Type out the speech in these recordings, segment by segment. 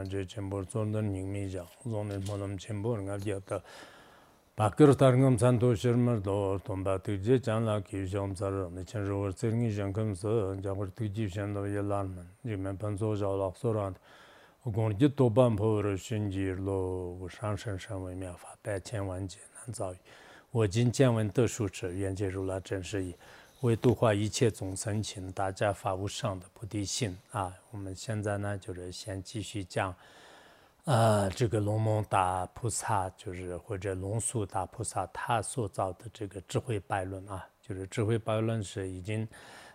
anje chenpo tsondan nyingmi jak, zonne molam chenpo nga gyabda. Bakir tarngam santo shirmar do tomba tukje chanla ki shom tsar, nichen rowar tsirngi shankam sa, jagur tukji shendo ye larman, jime panso zhaw lak soran, gong jit toban po ro shinjir lo shang shang shang wei mia fa, bai chen wan je nan zawi, wo jin chen wen te shu chi, yuan je ru la zhen shi yi. 为度化一切众生请，大家发无上的菩提心啊！我们现在呢，就是先继续讲，呃，这个龙蒙大菩萨，就是或者龙树大菩萨他所造的这个智慧百论啊，就是智慧百论是已经，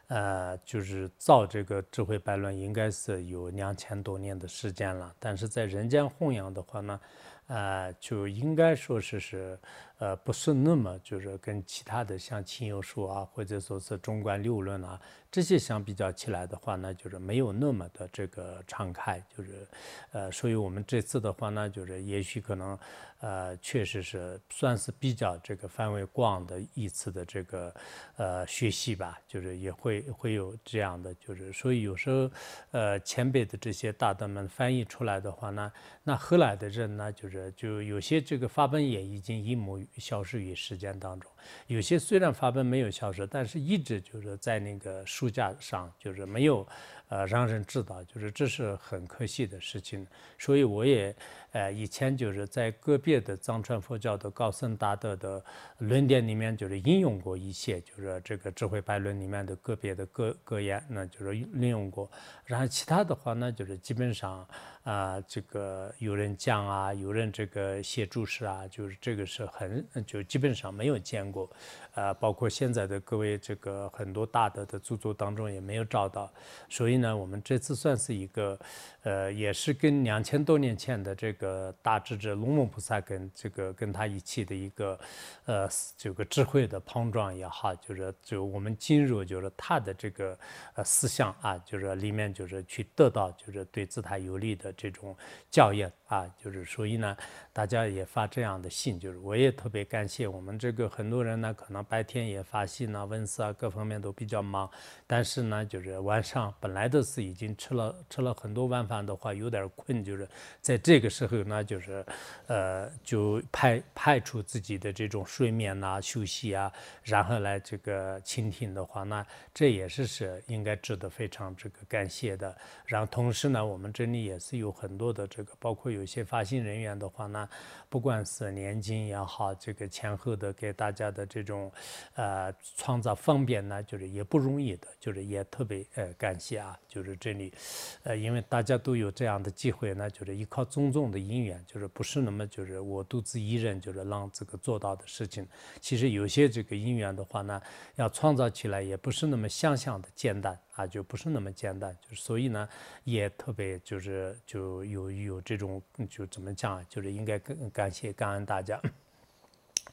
呃，就是造这个智慧百论应该是有两千多年的时间了，但是在人间弘扬的话呢，呃，就应该说是是。呃，不是那么就是跟其他的像亲友术啊，或者说是中观六论啊这些相比较起来的话呢，就是没有那么的这个敞开，就是呃，所以我们这次的话呢，就是也许可能呃，确实是算是比较这个范围广的一次的这个呃学习吧，就是也会会有这样的，就是所以有时候呃前辈的这些大德们翻译出来的话呢，那后来的人呢，就是就有些这个发本也已经一模。消失于时间当中，有些虽然法本没有消失，但是一直就是在那个书架上，就是没有，呃，让人知道，就是这是很可惜的事情。所以我也。呃，以前就是在个别的藏传佛教的高僧大德的论点里面，就是引用过一些，就是这个智慧白论里面的个别的格格言，那就是引用过。然后其他的话呢，就是基本上啊，这个有人讲啊，有人这个写注释啊，就是这个是很就基本上没有见过。呃，包括现在的各位这个很多大德的著作当中也没有找到。所以呢，我们这次算是一个，呃，也是跟两千多年前的这个。呃，大智者龙母菩萨跟这个跟他一起的一个，呃，这个智慧的碰撞也好，就是就我们进入就是他的这个呃思想啊，就是里面就是去得到就是对自他有利的这种教育啊，就是所以呢，大家也发这样的信，就是我也特别感谢我们这个很多人呢，可能白天也发信啊、问事啊，各方面都比较忙，但是呢，就是晚上本来都是已经吃了吃了很多晚饭的话，有点困，就是在这个时候。呢就是，呃，就派派出自己的这种睡眠呐、休息啊，然后来这个倾听的话，那这也是是应该值得非常这个感谢的。然后同时呢，我们这里也是有很多的这个，包括有些发行人员的话呢，不管是年金也好，这个前后的给大家的这种，呃，创造方便呢，就是也不容易的，就是也特别呃感谢啊，就是这里，呃，因为大家都有这样的机会呢，就是依靠种种的。的因缘就是不是那么就是我独自一人就是让这个做到的事情，其实有些这个因缘的话呢，要创造起来也不是那么想象的简单啊，就不是那么简单，就是所以呢，也特别就是就有有这种就怎么讲，就是应该更感谢感恩大家。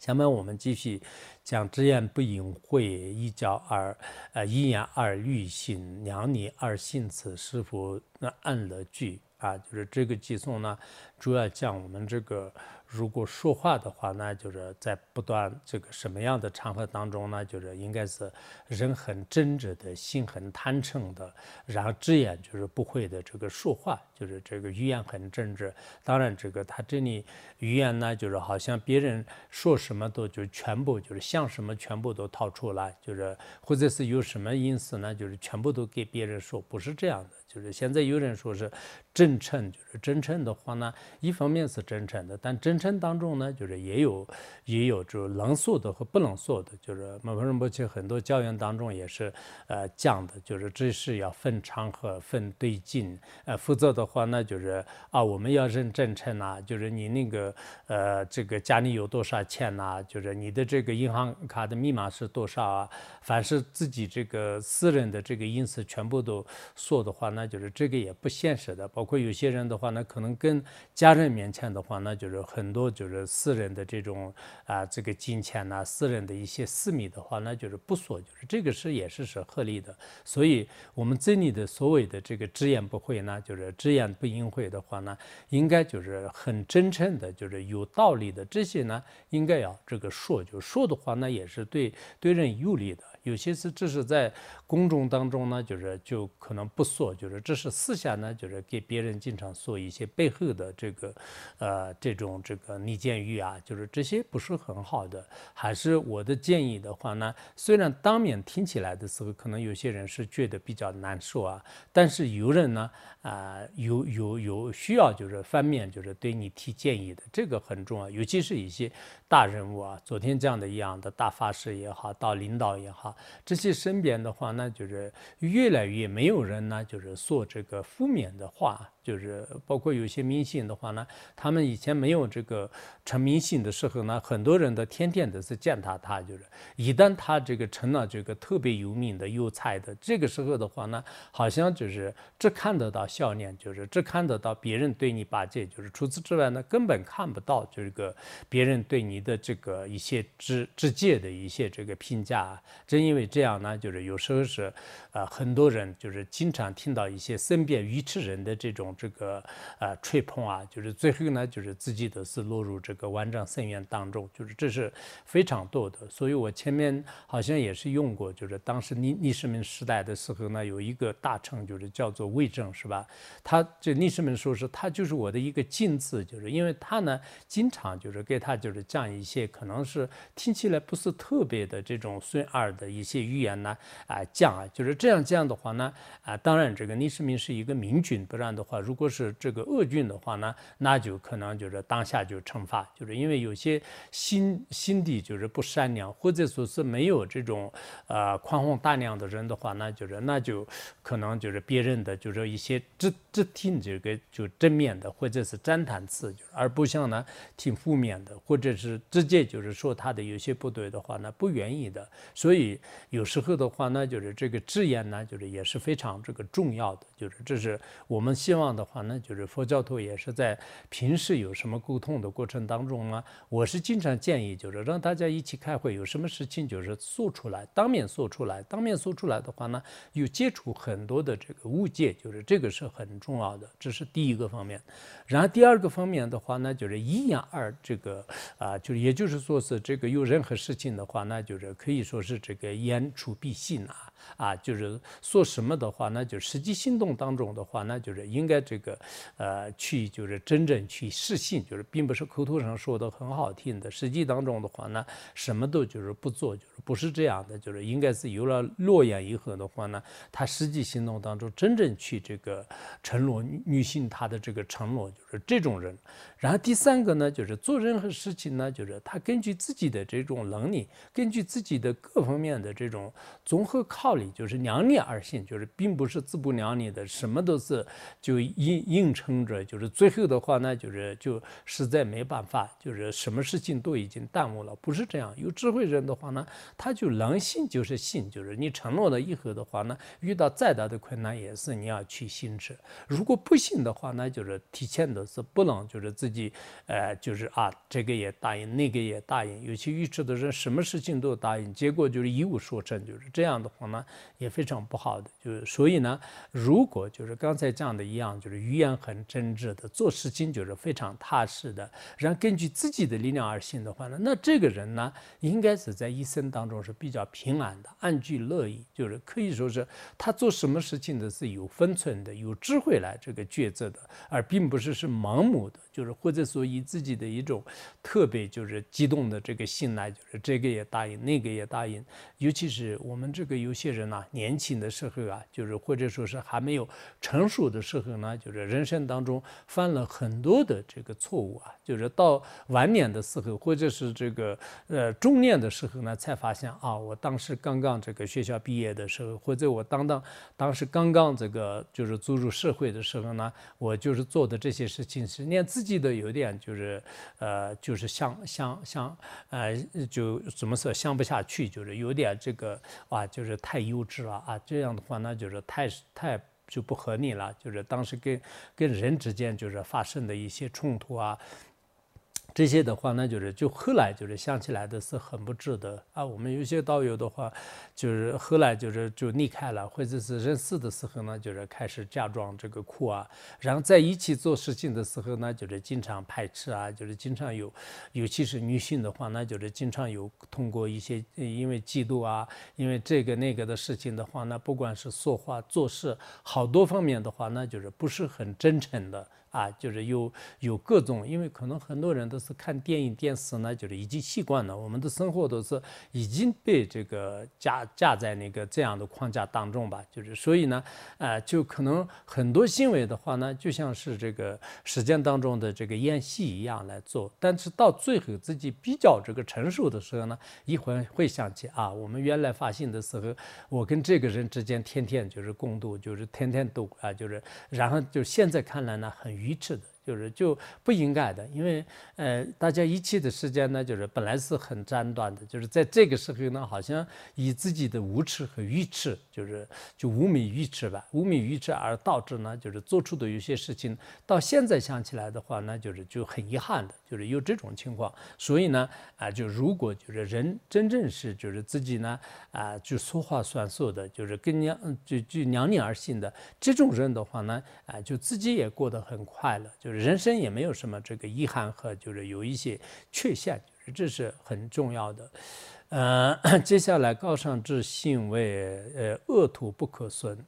下面我们继续讲直言不隐晦，一教二呃一言二律信，两理二信此师傅那按了句。啊，就是这个寄送呢，主要讲我们这个。如果说话的话，那就是在不断这个什么样的场合当中呢？就是应该是人很真挚的心很坦诚的，然后直言就是不会的这个说话，就是这个语言很真挚。当然，这个他这里语言呢，就是好像别人说什么都就全部就是想什么全部都掏出来，就是或者是有什么隐私呢，就是全部都给别人说，不是这样的。就是现在有人说是真诚，就是真诚的话呢，一方面是真诚的，但真诚当中呢，就是也有也有就是能说的和不能说的。就是马峰仁波切很多教员当中也是呃讲的，就是这是要分场合、分对境，呃，否则的话呢，就是啊，我们要认真诚呐，就是你那个呃这个家里有多少钱呐，就是你的这个银行卡的密码是多少啊，凡是自己这个私人的这个隐私全部都说的话呢。那就是这个也不现实的，包括有些人的话呢，可能跟家人面前的话呢，就是很多就是私人的这种啊，这个金钱呐，私人的一些私密的话，那就是不说，就是这个是也是是合理的。所以，我们这里的所谓的这个直言不讳呢，就是直言不隐晦的话呢，应该就是很真诚的，就是有道理的这些呢，应该要这个说，就说的话呢，也是对对人有利的。有些是只是在公众当中呢，就是就可能不说，就是这是私下呢，就是给别人经常说一些背后的这个，呃，这种这个逆建议啊，就是这些不是很好的。还是我的建议的话呢，虽然当面听起来的时候，可能有些人是觉得比较难受啊，但是有人呢，啊，有有有需要就是翻面就是对你提建议的，这个很重要，尤其是一些大人物啊，昨天这样的一样的大法师也好，到领导也好，这些身边的话呢，就是越来越没有人呢，就是说这个负面的话。就是包括有些明星的话呢，他们以前没有这个成明星的时候呢，很多人都天天都是见他，他就是一旦他这个成了这个特别有名的有才的，这个时候的话呢，好像就是只看得到笑脸，就是只看得到别人对你巴结，就是除此之外呢，根本看不到这个别人对你的这个一些直直接的一些这个评价。正因为这样呢，就是有时候是，呃，很多人就是经常听到一些身边愚痴人的这种。这个呃吹捧啊，就是最后呢，就是自己都是落入这个万丈深渊当中，就是这是非常多的。所以我前面好像也是用过，就是当时逆逆世民时代的时候呢，有一个大臣就是叫做魏征，是吧？他这逆世民说是他就是我的一个镜子，就是因为他呢经常就是给他就是讲一些可能是听起来不是特别的这种顺耳的一些语言呢啊讲啊，就是这样讲的话呢啊，当然这个逆世民是一个明君，不然的话。如果是这个恶君的话呢，那就可能就是当下就惩罚，就是因为有些心心地就是不善良，或者说是没有这种呃宽宏大量的人的话，那就是那就可能就是别人的就是一些只只听这个就正面的或者是赞叹词，而不像呢听负面的，或者是直接就是说他的有些不对的话呢不愿意的，所以有时候的话呢，就是这个直言呢，就是也是非常这个重要的，就是这是我们希望。的话呢，就是佛教徒也是在平时有什么沟通的过程当中呢，我是经常建议，就是让大家一起开会，有什么事情就是说出来，当面说出来，当面说出来的话呢，又接触很多的这个误解，就是这个是很重要的，这是第一个方面。然后第二个方面的话呢，就是一言二这个啊，就也就是说是这个有任何事情的话，那就是可以说是这个言出必信啊。啊，就是说什么的话，那就实际行动当中的话，那就是应该这个，呃，去就是真正去实行，就是并不是口头上说的很好听的，实际当中的话呢，什么都就是不做，就是不是这样的，就是应该是有了诺言以后的话呢，他实际行动当中真正去这个承诺女性她的这个承诺，就是这种人。然后第三个呢，就是做任何事情呢，就是他根据自己的这种能力，根据自己的各方面的这种综合考虑，就是量力而行，就是并不是自不量力的，什么都是就硬硬撑着，就是最后的话呢，就是就实在没办法，就是什么事情都已经耽误了，不是这样。有智慧人的话呢，他就能信就是信，就是你承诺了以后的话呢，遇到再大的困难也是你要去行持。如果不信的话呢，就是提前的是不能就是自。己，呃，就是啊，这个也答应，那个也答应，有些愚痴的人，什么事情都答应，结果就是一无所成，就是这样的话呢，也非常不好的。就是所以呢，如果就是刚才讲的一样，就是语言很真挚的，做事情就是非常踏实的，然后根据自己的力量而行的话呢，那这个人呢，应该是在一生当中是比较平安的，安居乐业，就是可以说是他做什么事情都是有分寸的，有智慧来这个抉择的，而并不是是盲目的，就是。或者说以自己的一种特别就是激动的这个心来，就是这个也答应，那个也答应。尤其是我们这个有些人呐，年轻的时候啊，就是或者说是还没有成熟的时候呢，就是人生当中犯了很多的这个错误啊，就是到晚年的时候，或者是这个呃中年的时候呢，才发现啊，我当时刚刚这个学校毕业的时候，或者我当当当时刚刚这个就是走入社会的时候呢，我就是做的这些事情是连自己都。有点就是，呃，就是想想想，呃，就怎么说想不下去，就是有点这个啊，就是太幼稚了啊。这样的话呢，就是太太就不合理了。就是当时跟跟人之间就是发生的一些冲突啊。这些的话，那就是就后来就是想起来的是很不值得啊。我们有些道友的话，就是后来就是就离开了，或者是认识的时候呢，就是开始假装这个苦啊，然后在一起做事情的时候呢，就是经常排斥啊，就是经常有，尤其是女性的话，那就是经常有通过一些因为嫉妒啊，因为这个那个的事情的话，那不管是说话做事好多方面的话，那就是不是很真诚的。啊，就是有有各种，因为可能很多人都是看电影、电视呢，就是已经习惯了。我们的生活都是已经被这个架架在那个这样的框架当中吧。就是所以呢，呃，就可能很多行为的话呢，就像是这个时间当中的这个演戏一样来做。但是到最后自己比较这个成熟的时候呢，一会儿会想起啊，我们原来发现的时候，我跟这个人之间天天就是共度，就是天天都啊，就是然后就现在看来呢，很。愚痴的。就是就不应该的，因为呃，大家一切的时间呢，就是本来是很斩断的，就是在这个时候呢，好像以自己的无耻和愚痴，就是就无名愚痴吧，无名愚痴而导致呢，就是做出的有些事情，到现在想起来的话那，就是就很遗憾的，就是有这种情况。所以呢，啊，就如果就是人真正是就是自己呢，啊，就说话算数的，就是跟娘就就娘娘而行的这种人的话呢，啊，就自己也过得很快乐，就是。人生也没有什么这个遗憾和就是有一些缺陷，这是很重要的。呃，接下来高尚之行为，呃，恶土不可损，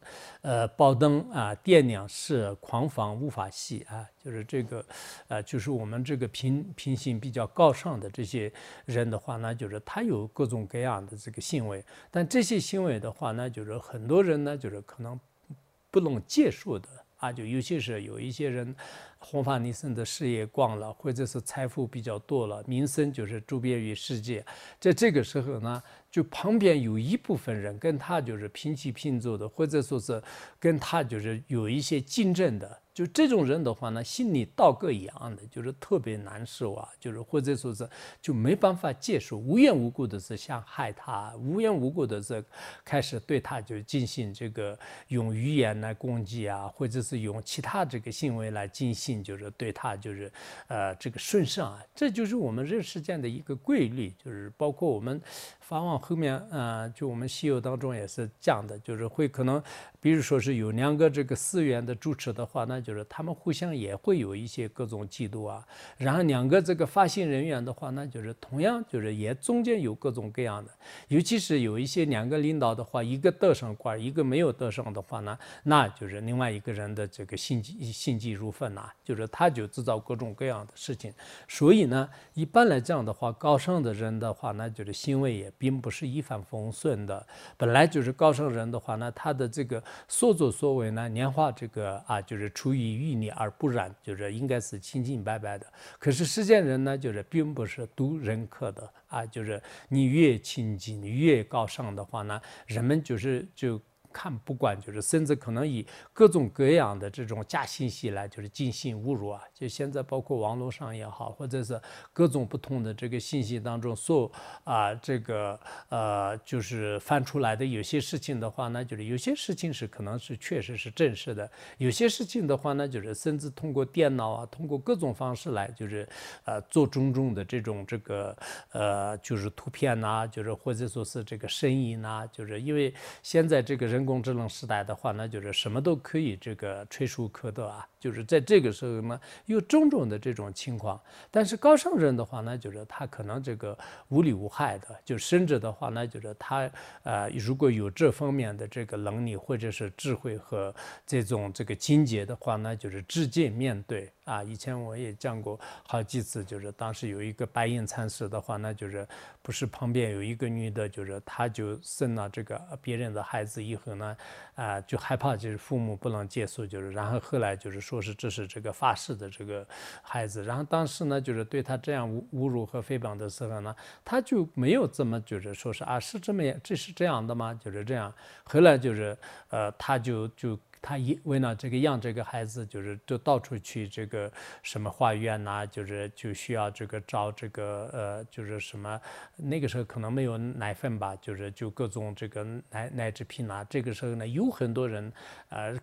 呃，宝灯啊，电两是狂放无法系啊，就是这个，呃，就是我们这个品品行比较高尚的这些人的话呢，就是他有各种各样的这个行为，但这些行为的话呢，就是很多人呢，就是可能不能接受的。啊，就尤其是有一些人，红发女生的事业广了，或者是财富比较多了，名声就是周边于世界，在这个时候呢。就旁边有一部分人跟他就是平起平坐的，或者说是跟他就是有一些竞争的，就这种人的话呢，心里道个一样的，就是特别难受啊，就是或者说是就没办法接受，无缘无故的是想害他，无缘无故的是开始对他就进行这个用语言来攻击啊，或者是用其他这个行为来进行，就是对他就是呃这个顺上啊，这就是我们人世间的一个规律，就是包括我们法王。后面，呃，就我们西游当中也是讲的，就是会可能，比如说是有两个这个寺院的主持的话，那就是他们互相也会有一些各种嫉妒啊。然后两个这个发行人员的话，那就是同样就是也中间有各种各样的，尤其是有一些两个领导的话，一个得上官，一个没有得上的话呢，那就是另外一个人的这个心急心急如焚呐，就是他就制造各种各样的事情。所以呢，一般来讲的话，高尚的人的话，那就是行为也并不。是一帆风顺的，本来就是高尚人的话呢，他的这个所作所为呢，年化这个啊，就是出以欲念而不染，就是应该是清清白白的。可是世间人呢，就是并不是都认可的啊，就是你越清净、越高尚的话呢，人们就是就。看不惯，就是甚至可能以各种各样的这种假信息来，就是进行侮辱啊！就现在包括网络上也好，或者是各种不同的这个信息当中所啊，这个呃，就是翻出来的有些事情的话呢，就是有些事情是可能是确实是真实的，有些事情的话呢，就是甚至通过电脑啊，通过各种方式来，就是呃做种种的这种这个呃，就是图片呐，就是或者说是这个声音呐，就是因为现在这个人。人工智能时代的话，那就是什么都可以这个垂手可得啊。就是在这个时候呢，有种种的这种情况。但是高圣人的话呢，就是他可能这个无利无害的，就甚至的话呢，就是他呃如果有这方面的这个能力或者是智慧和这种这个境界的话呢，就是直接面对啊。以前我也讲过好几次，就是当时有一个白银禅师的话，那就是不是旁边有一个女的，就是她就生了这个别人的孩子以后呢，啊就害怕就是父母不能接受，就是然后后来就是说。是这是这个发誓的这个孩子，然后当时呢，就是对他这样侮侮辱和诽谤的时候呢，他就没有这么就是说是啊，是这么这是这样的吗？就是这样。后来就是呃，他就就他一为了这个养这个孩子，就是就到处去这个什么花园呐，就是就需要这个找这个呃，就是什么那个时候可能没有奶粉吧，就是就各种这个奶奶制品呐。这个时候呢，有很多人呃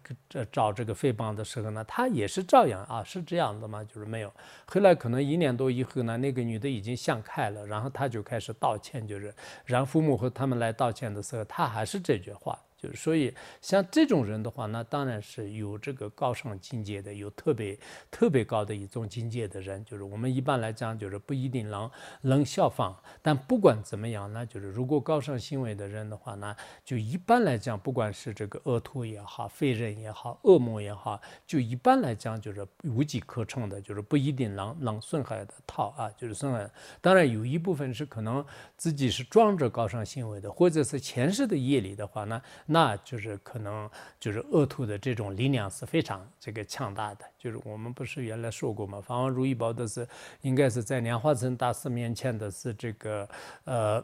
找这个诽谤的时候呢，他也是照样啊，是这样的吗？就是没有。后来可能一年多以后呢，那个女的已经想开了，然后他就开始道歉，就是让父母和他们来道歉的时候，他还是这句话。就是所以像这种人的话，那当然是有这个高尚境界的，有特别特别高的一种境界的人。就是我们一般来讲，就是不一定能能效仿。但不管怎么样呢，就是如果高尚行为的人的话呢，就一般来讲，不管是这个恶徒也好，废人也好，恶魔也好，就一般来讲就是无迹可乘的，就是不一定能能损害的套啊，就是损害。当然有一部分是可能自己是装着高尚行为的，或者是前世的业力的话呢。那就是可能就是恶徒的这种力量是非常这个强大的，就是我们不是原来说过吗？法王如意宝的是应该是在莲花生大师面前的是这个呃。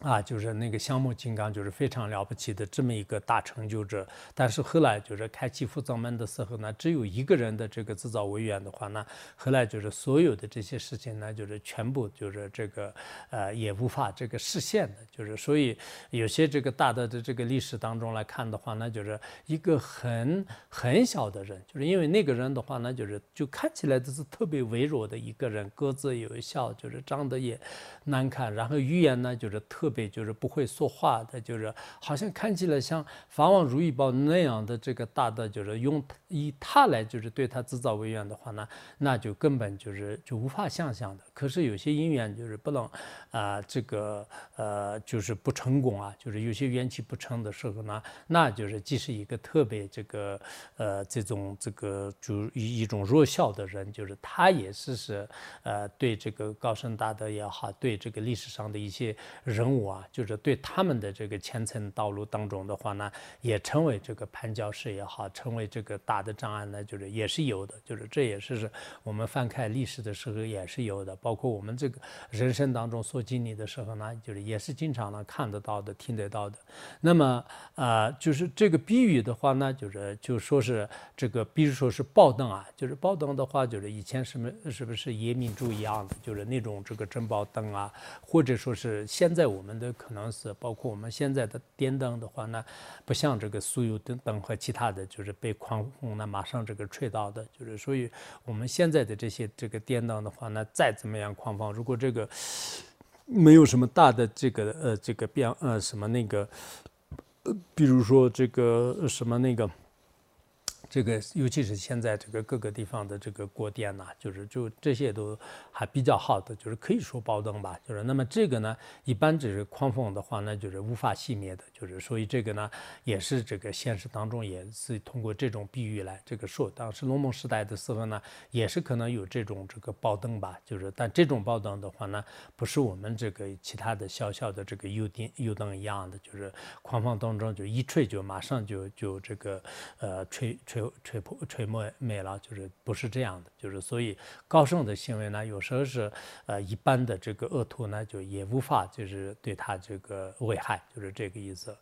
啊，就是那个香木金刚，就是非常了不起的这么一个大成就者。但是后来就是开启福藏门的时候呢，只有一个人的这个制造委员的话呢，后来就是所有的这些事情呢，就是全部就是这个呃也无法这个实现的。就是所以有些这个大的的这个历史当中来看的话呢，就是一个很很小的人，就是因为那个人的话呢，就是就看起来都是特别微弱的一个人，个子有一小，就是长得也难看，然后语言呢就是特。特别就是不会说话的，就是好像看起来像法王如意宝那样的这个大的，就是用以他来就是对他制造威严的话呢，那就根本就是就无法想象的。可是有些因缘就是不能啊，这个呃就是不成功啊，就是有些缘起不成的时候呢，那就是即使一个特别这个呃这种这个就一一种弱小的人，就是他也是是呃对这个高深大德也好，对这个历史上的一些人物。啊，就是对他们的这个前程道路当中的话呢，也成为这个绊脚石也好，成为这个大的障碍呢，就是也是有的，就是这也是是我们翻开历史的时候也是有的，包括我们这个人生当中所经历的时候呢，就是也是经常能看得到的、听得到的。那么啊，就是这个比喻的话呢，就是就说是这个，比如说是爆灯啊，就是爆灯的话，就是以前什么是不是野明珠一样的，就是那种这个珍宝灯啊，或者说是现在我们。的可能是包括我们现在的电灯的话呢，不像这个酥油灯灯和其他的就是被狂风呢马上这个吹到的，就是所以我们现在的这些这个电灯的话呢，再怎么样狂风，如果这个没有什么大的这个呃这个变呃什么那个，呃比如说这个什么那个。这个尤其是现在这个各个地方的这个过电呐，就是就这些都还比较好的，就是可以说爆灯吧。就是那么这个呢，一般只是狂风的话呢，就是无法熄灭的。就是所以这个呢，也是这个现实当中也是通过这种比喻来这个说。当时龙蒙时代的时候呢，也是可能有这种这个爆灯吧。就是但这种爆灯的话呢，不是我们这个其他的小小的这个油灯油灯一样的，就是狂风当中就一吹就马上就就这个呃吹吹。吹破吹没没了，就是不是这样的，就是所以高盛的行为呢，有时候是呃一般的这个恶徒呢，就也无法就是对他这个危害，就是这个意思。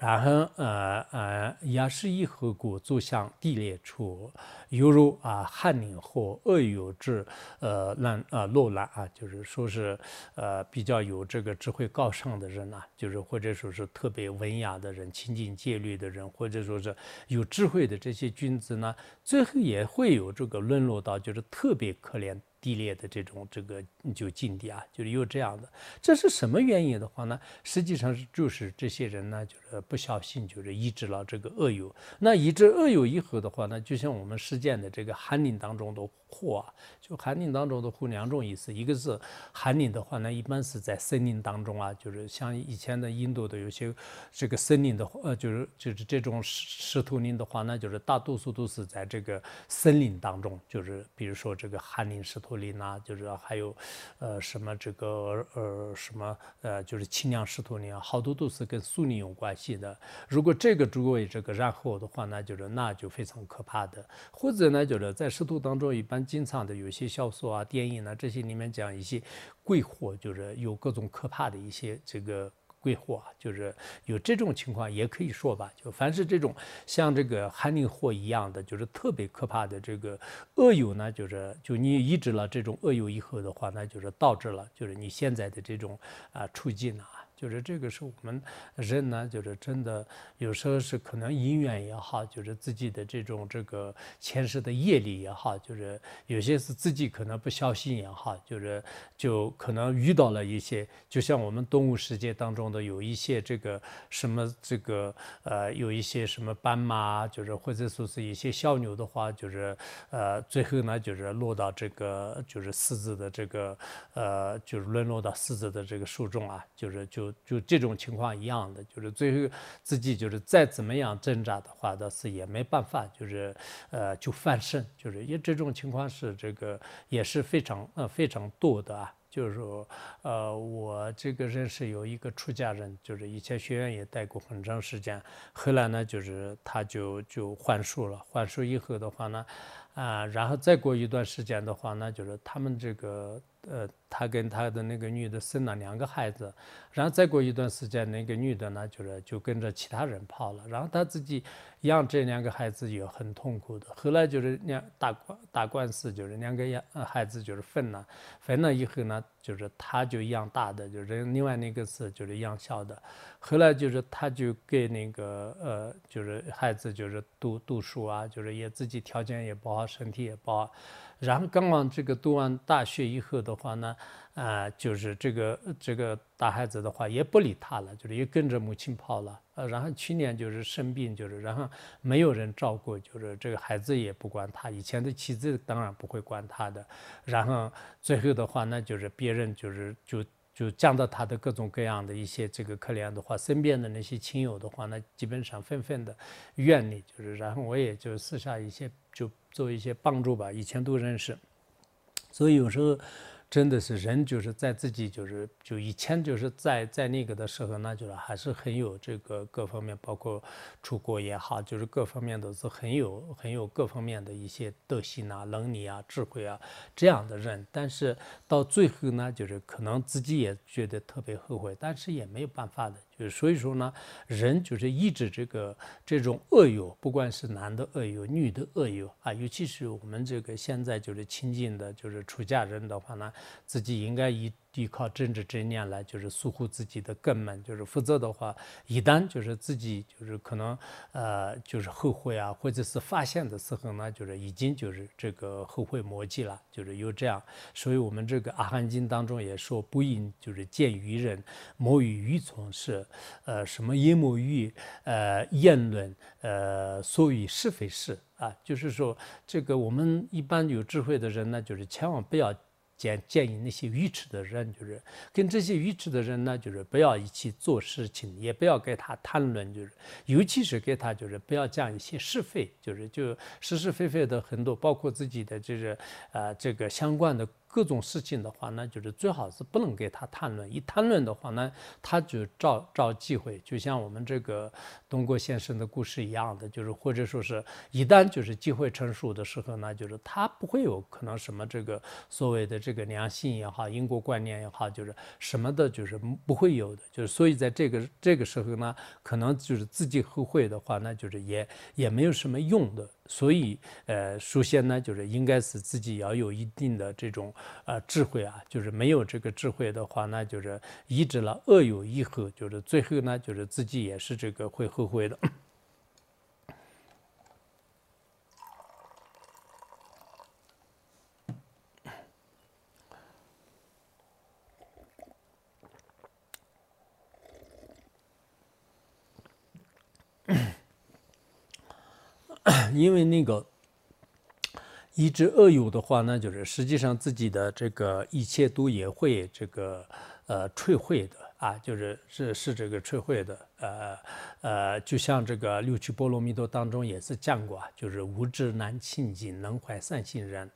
然后呃呃，也是以何故走向地裂处，犹如啊翰林或恶有之呃难啊落难啊，就是说是呃比较有这个智慧高尚的人呐，就是或者说是特别文雅的人、清净戒律的人，或者说是有智慧的这些君子呢，最后也会有这个沦落到就是特别可怜。地裂的这种这个就境地啊，就是又这样的，这是什么原因的话呢？实际上是就是这些人呢，就是不小心就是抑制了这个恶友。那抑制恶友以后的话呢，就像我们实践的这个寒林当中的火啊，就寒林当中的火两种意思，一个是寒林的话呢，一般是在森林当中啊，就是像以前的印度的有些这个森林的呃，就是就是这种石石头林的话呢，就是大多数都是在这个森林当中，就是比如说这个寒林石头。林呐，就是还有，呃，什么这个呃什么呃，就是清凉石头林啊，好多都是跟树林有关系的。如果这个诸位这个然后的话，那就是那就非常可怕的。或者呢，就是在石头当中，一般经常的有些小说啊、电影啊这些里面讲一些鬼火，就是有各种可怕的一些这个。鬼火，就是有这种情况也可以说吧。就凡是这种像这个寒灵火一样的，就是特别可怕的这个恶友呢，就是就你抑制了这种恶友以后的话，那就是导致了就是你现在的这种啊处境啊。就是这个是我们人呢，就是真的有时候是可能因缘也好，就是自己的这种这个前世的业力也好，就是有些是自己可能不小心也好，就是就可能遇到了一些，就像我们动物世界当中的有一些这个什么这个呃有一些什么斑马，就是或者说是一些小牛的话，就是呃最后呢就是落到这个就是狮子的这个呃就是沦落到狮子的这个树中啊，就是就。就这种情况一样的，就是最后自己就是再怎么样挣扎的话，倒是也没办法，就是呃就翻身，就是因为这种情况是这个也是非常呃非常多的啊。就是说，呃，我这个认识有一个出家人，就是以前学院也待过很长时间，后来呢，就是他就就还俗了，还俗以后的话呢，啊，然后再过一段时间的话那，就是他们这个。呃，他跟他的那个女的生了两个孩子，然后再过一段时间，那个女的呢，就是就跟着其他人跑了，然后他自己养这两个孩子也很痛苦的。后来就是两打官打官司，就是两个养孩子就是分了，分了以后呢，就是他就养大的，就是另外那个是就是养小的。后来就是他就给那个呃，就是孩子就是读读书啊，就是也自己条件也不好，身体也不好。然后刚刚这个读完大学以后的话呢，啊，就是这个这个大孩子的话也不理他了，就是也跟着母亲跑了。呃，然后去年就是生病，就是然后没有人照顾，就是这个孩子也不管他。以前的妻子当然不会管他的。然后最后的话呢，就是别人就是就就讲到他的各种各样的一些这个可怜的话，身边的那些亲友的话呢，基本上纷纷的怨你，就是然后我也就私下一些。做一些帮助吧，以前都认识，所以有时候。真的是人就是在自己就是就以前就是在在那个的时候呢，就是还是很有这个各方面，包括出国也好，就是各方面都是很有很有各方面的一些德行啊、能力啊、智慧啊这样的人。但是到最后呢，就是可能自己也觉得特别后悔，但是也没有办法的。就所以说呢，人就是抑制这个这种恶友，不管是男的恶友、女的恶友啊，尤其是我们这个现在就是亲近的，就是出家人的话呢。自己应该以。依靠政治正念来，就是疏忽自己的根本，就是否则的话，一旦就是自己就是可能呃就是后悔啊，或者是发现的时候呢，就是已经就是这个后悔莫及了，就是有这样。所以我们这个《阿含经》当中也说，不应就是见于人，莫与愚从事，呃什么阴谋于呃言论，呃所以是非是啊，就是说这个我们一般有智慧的人呢，就是千万不要。建建议那些愚痴的人，就是跟这些愚痴的人呢，就是不要一起做事情，也不要跟他谈论，就是尤其是跟他，就是不要讲一些是非，就是就是是非非的很多，包括自己的就是呃这个相关的。各种事情的话呢，就是最好是不能给他谈论。一谈论的话呢，他就找找机会，就像我们这个东郭先生的故事一样的，就是或者说是一旦就是机会成熟的时候呢，就是他不会有可能什么这个所谓的这个良心也好，因果观念也好，就是什么的，就是不会有的。就是所以在这个这个时候呢，可能就是自己后悔的话，那就是也也没有什么用的。所以，呃，首先呢，就是应该是自己要有一定的这种呃智慧啊，就是没有这个智慧的话，那就是抑制了恶有以后，就是最后呢，就是自己也是这个会后悔的。因为那个一直恶有的话呢，就是实际上自己的这个一切都也会这个呃摧毁的啊，就是是是这个摧毁的，呃呃，就像这个六趣波罗蜜多当中也是讲过，就是无知难亲近，能怀善心人，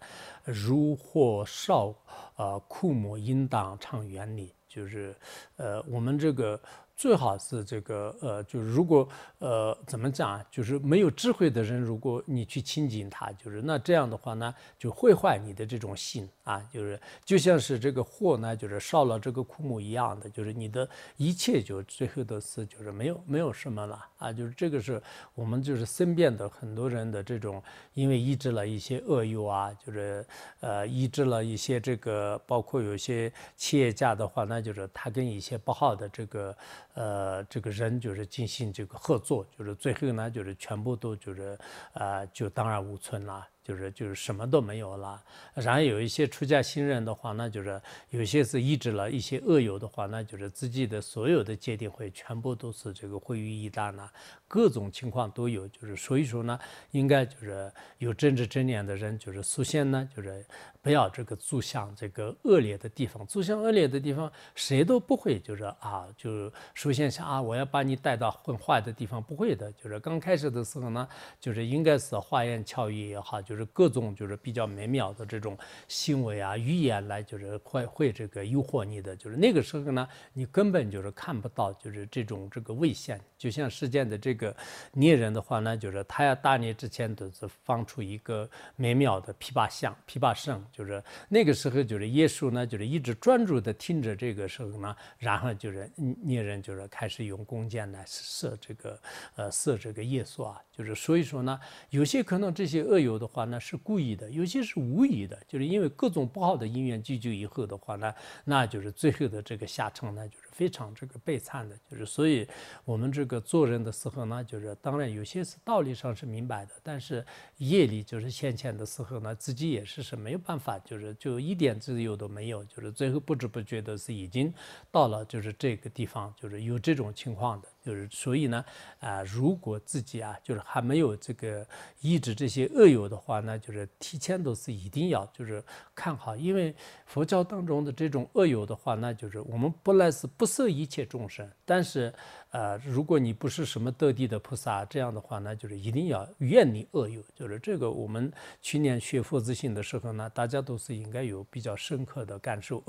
如火烧，呃，枯木应当常远离。就是，呃，我们这个最好是这个呃，就是如果呃怎么讲，就是没有智慧的人，如果你去亲近他，就是那这样的话呢，就会坏你的这种心啊，就是就像是这个火呢，就是烧了这个枯木一样的，就是你的一切就最后的是就是没有没有什么了啊，就是这个是我们就是身边的很多人的这种，因为抑制了一些恶友啊，就是呃抑制了一些这个，包括有些企业家的话，那就是他跟一些不好的这个。呃，这个人就是进行这个合作，就是最后呢，就是全部都就是，啊，就荡然无存了。就是就是什么都没有了，然后有一些出家新人的话，那就是有些是抑制了一些恶友的话，那就是自己的所有的戒定会全部都是这个毁于一旦了，各种情况都有。就是所以说呢，应该就是有政治正念的人，就是首先呢，就是不要这个住向这个恶劣的地方，住向恶劣的地方，谁都不会就是啊，就首先想啊，我要把你带到很坏的地方，不会的。就是刚开始的时候呢，就是应该是花言巧语也好，就。就是各种就是比较美妙的这种行为啊、语言来，就是会会这个诱惑你的。就是那个时候呢，你根本就是看不到，就是这种这个危险。就像世间的这个猎人的话呢，就是他要打猎之前都是放出一个美妙的琵琶响、琵琶声。就是那个时候，就是耶稣呢，就是一直专注的听着这个时候呢，然后就是猎人就是开始用弓箭来射这个呃射这个耶稣啊。就是所以说呢，有些可能这些恶友的话。那是故意的，有些是无意的，就是因为各种不好的因缘聚集以后的话呢，那就是最后的这个下场呢，就是非常这个悲惨的，就是所以我们这个做人的时候呢，就是当然有些是道理上是明白的，但是夜里就是现前的时候呢，自己也是是没有办法，就是就一点自由都没有，就是最后不知不觉的是已经到了就是这个地方，就是有这种情况的。就是所以呢，啊，如果自己啊，就是还没有这个抑制这些恶友的话呢，就是提前都是一定要就是看好，因为佛教当中的这种恶友的话，那就是我们本来是不不摄一切众生，但是呃，如果你不是什么得地的菩萨，这样的话呢，就是一定要远离恶友。就是这个，我们去年学佛字心的时候呢，大家都是应该有比较深刻的感受。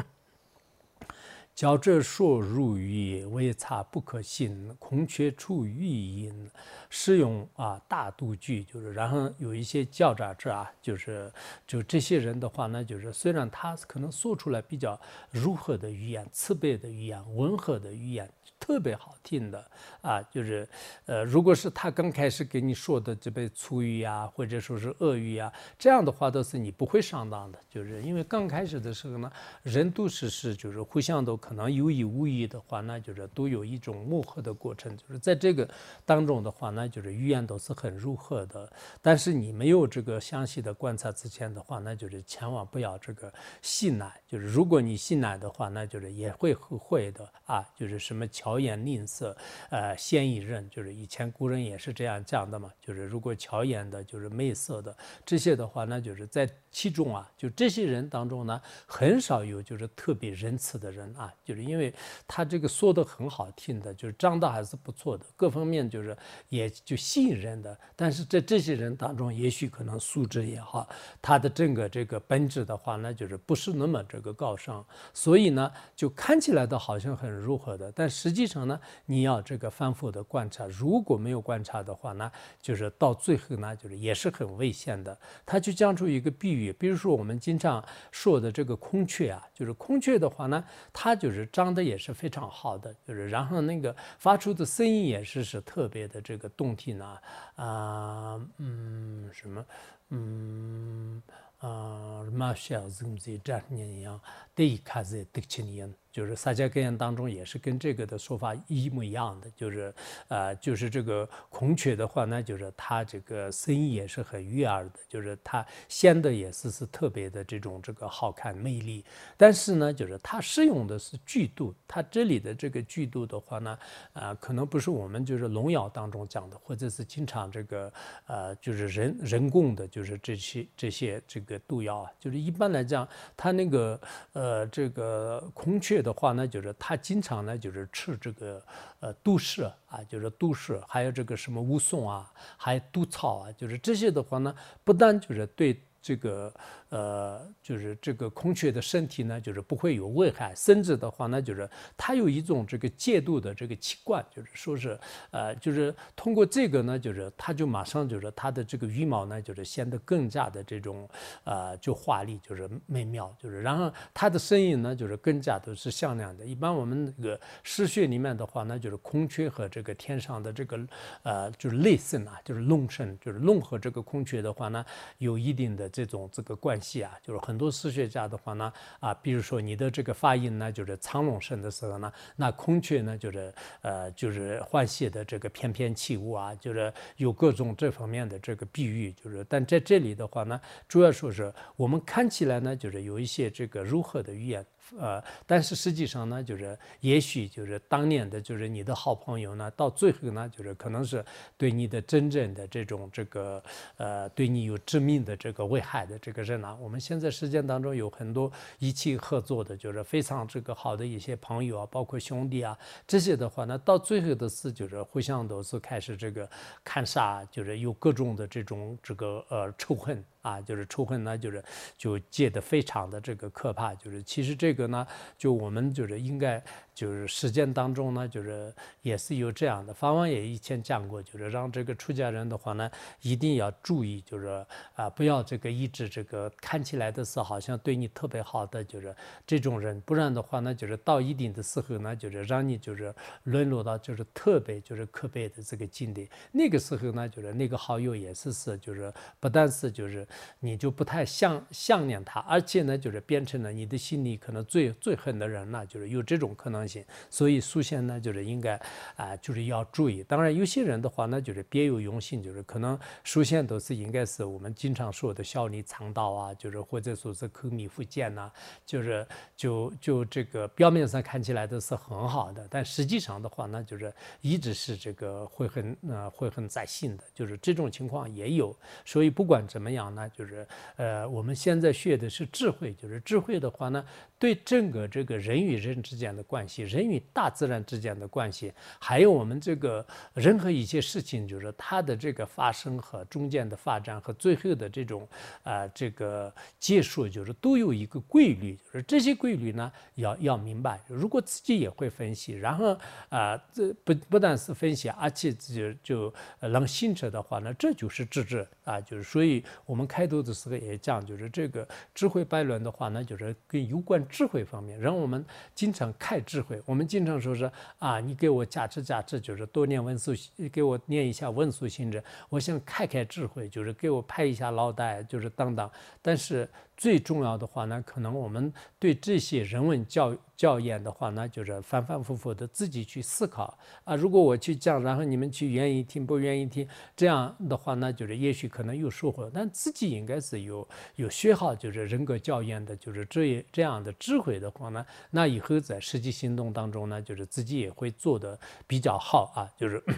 教者说如语，微差不可信，空缺出语音。使用啊大度句，就是然后有一些教者者啊，就是就这些人的话呢，就是虽然他可能说出来比较柔和的语言、慈悲的语言、温和的语言。特别好听的啊，就是，呃，如果是他刚开始给你说的这被粗语呀，或者说是恶语呀，这样的话都是你不会上当的，就是因为刚开始的时候呢，人都是是就是互相都可能有意无意的话，那就是都有一种磨合的过程，就是在这个当中的话，那就是语言都是很柔和的，但是你没有这个详细的观察之前的话，那就是千万不要这个信赖，就是如果你信赖的话，那就是也会后悔的啊，就是什么巧。巧言令色，呃，先一任，就是以前古人也是这样讲的嘛，就是如果巧言的，就是媚色的这些的话，那就是在其中啊，就这些人当中呢，很少有就是特别仁慈的人啊，就是因为他这个说的很好听的，就是长得还是不错的，各方面就是也就吸引人的，但是在这些人当中，也许可能素质也好，他的整个这个本质的话，那就是不是那么这个高尚，所以呢，就看起来的好像很柔和的，但实际。实际上呢，你要这个反复的观察，如果没有观察的话呢，就是到最后呢，就是也是很危险的。他就讲出一个比喻，比如说我们经常说的这个孔雀啊，就是孔雀的话呢，它就是长得也是非常好的，就是然后那个发出的声音也是是特别的这个动听啊啊嗯什么嗯啊马小怎么子这样一样，对卡子得亲一样。就是撒迦格言当中也是跟这个的说法一模一样的，就是呃，就是这个孔雀的话呢，就是它这个声音也是很悦耳的，就是它显得也是是特别的这种这个好看魅力。但是呢，就是它使用的是剧度，它这里的这个剧度的话呢，啊，可能不是我们就是龙谣当中讲的，或者是经常这个呃，就是人人工的，就是这些这些这个度谣啊，就是一般来讲，它那个呃这个孔雀。的话呢，就是他经常呢，就是吃这个呃杜氏啊，就是杜氏，还有这个什么乌松啊，还有毒草啊，就是这些的话呢，不但就是对这个呃，就是这个孔雀的身体呢，就是不会有危害，甚至的话呢，就是它有一种这个戒毒的这个习惯，就是说是呃，就是通过这个呢，就是它就马上就是它的这个羽毛呢，就是显得更加的这种呃，就华丽，就是美妙，就是然后它的声音呢，就是更加都是响亮的。一般我们那个诗穴里面的话呢，就是孔雀和这个天上的这个呃，就是类声啊，就是龙声，就是龙和这个孔雀的话呢，有一定的这种这个关系啊，就是很多诗学家的话呢，啊，比如说你的这个发音呢，就是苍龙声的时候呢，那孔雀呢，就是呃，就是换气的这个翩翩起舞啊，就是有各种这方面的这个比喻，就是但在这里的话呢，主要说是我们看起来呢，就是有一些这个柔和的语言。呃，但是实际上呢，就是也许就是当年的，就是你的好朋友呢，到最后呢，就是可能是对你的真正的这种这个呃，对你有致命的这个危害的这个人呢，我们现在实践当中有很多一起合作的，就是非常这个好的一些朋友啊，包括兄弟啊，这些的话呢，到最后的是就是互相都是开始这个看杀，就是有各种的这种这个呃仇恨。啊，就是仇恨呢，就是就戒得非常的这个可怕。就是其实这个呢，就我们就是应该就是实践当中呢，就是也是有这样的。法王也以前讲过，就是让这个出家人的话呢，一定要注意，就是啊，不要这个一直这个看起来的是好像对你特别好的，就是这种人，不然的话呢，就是到一定的时候呢，就是让你就是沦落到就是特别就是可悲的这个境地。那个时候呢，就是那个好友也是是，就是不但是就是。你就不太想想念他，而且呢，就是变成了你的心里可能最最恨的人了，就是有这种可能所以苏仙呢，就是应该啊，就是要注意。当然，有些人的话呢，就是别有用心，就是可能苏仙都是应该是我们经常说的小李藏道啊，就是或者说是口蜜腹剑呐，就是就就这个表面上看起来都是很好的，但实际上的话呢，就是一直是这个会很呃会很在心的，就是这种情况也有。所以不管怎么样呢。就是，呃，我们现在学的是智慧，就是智慧的话呢，对整个这个人与人之间的关系，人与大自然之间的关系，还有我们这个任何一些事情，就是它的这个发生和中间的发展和最后的这种啊这个结束，就是都有一个规律，就是这些规律呢要要明白。如果自己也会分析，然后啊这不不但是分析，而且就就能行者的话呢，这就是智智啊，就是所以我们。开头的时候也讲，就是这个智慧百论的话呢，就是跟有关智慧方面，让我们经常开智我们经常说是啊，你给我加持加持，就是多念文殊，给我念一下文殊心者，我想开开智慧，就是给我拍一下脑袋，就是等等。但是。最重要的话呢，可能我们对这些人文教教研的话呢，就是反反复复的自己去思考啊。如果我去讲，然后你们去愿意听不愿意听，这样的话呢，就是也许可能有收获，但自己应该是有有学好就是人格教研的，就是这这样的智慧的话呢，那以后在实际行动当中呢，就是自己也会做的比较好啊，就是。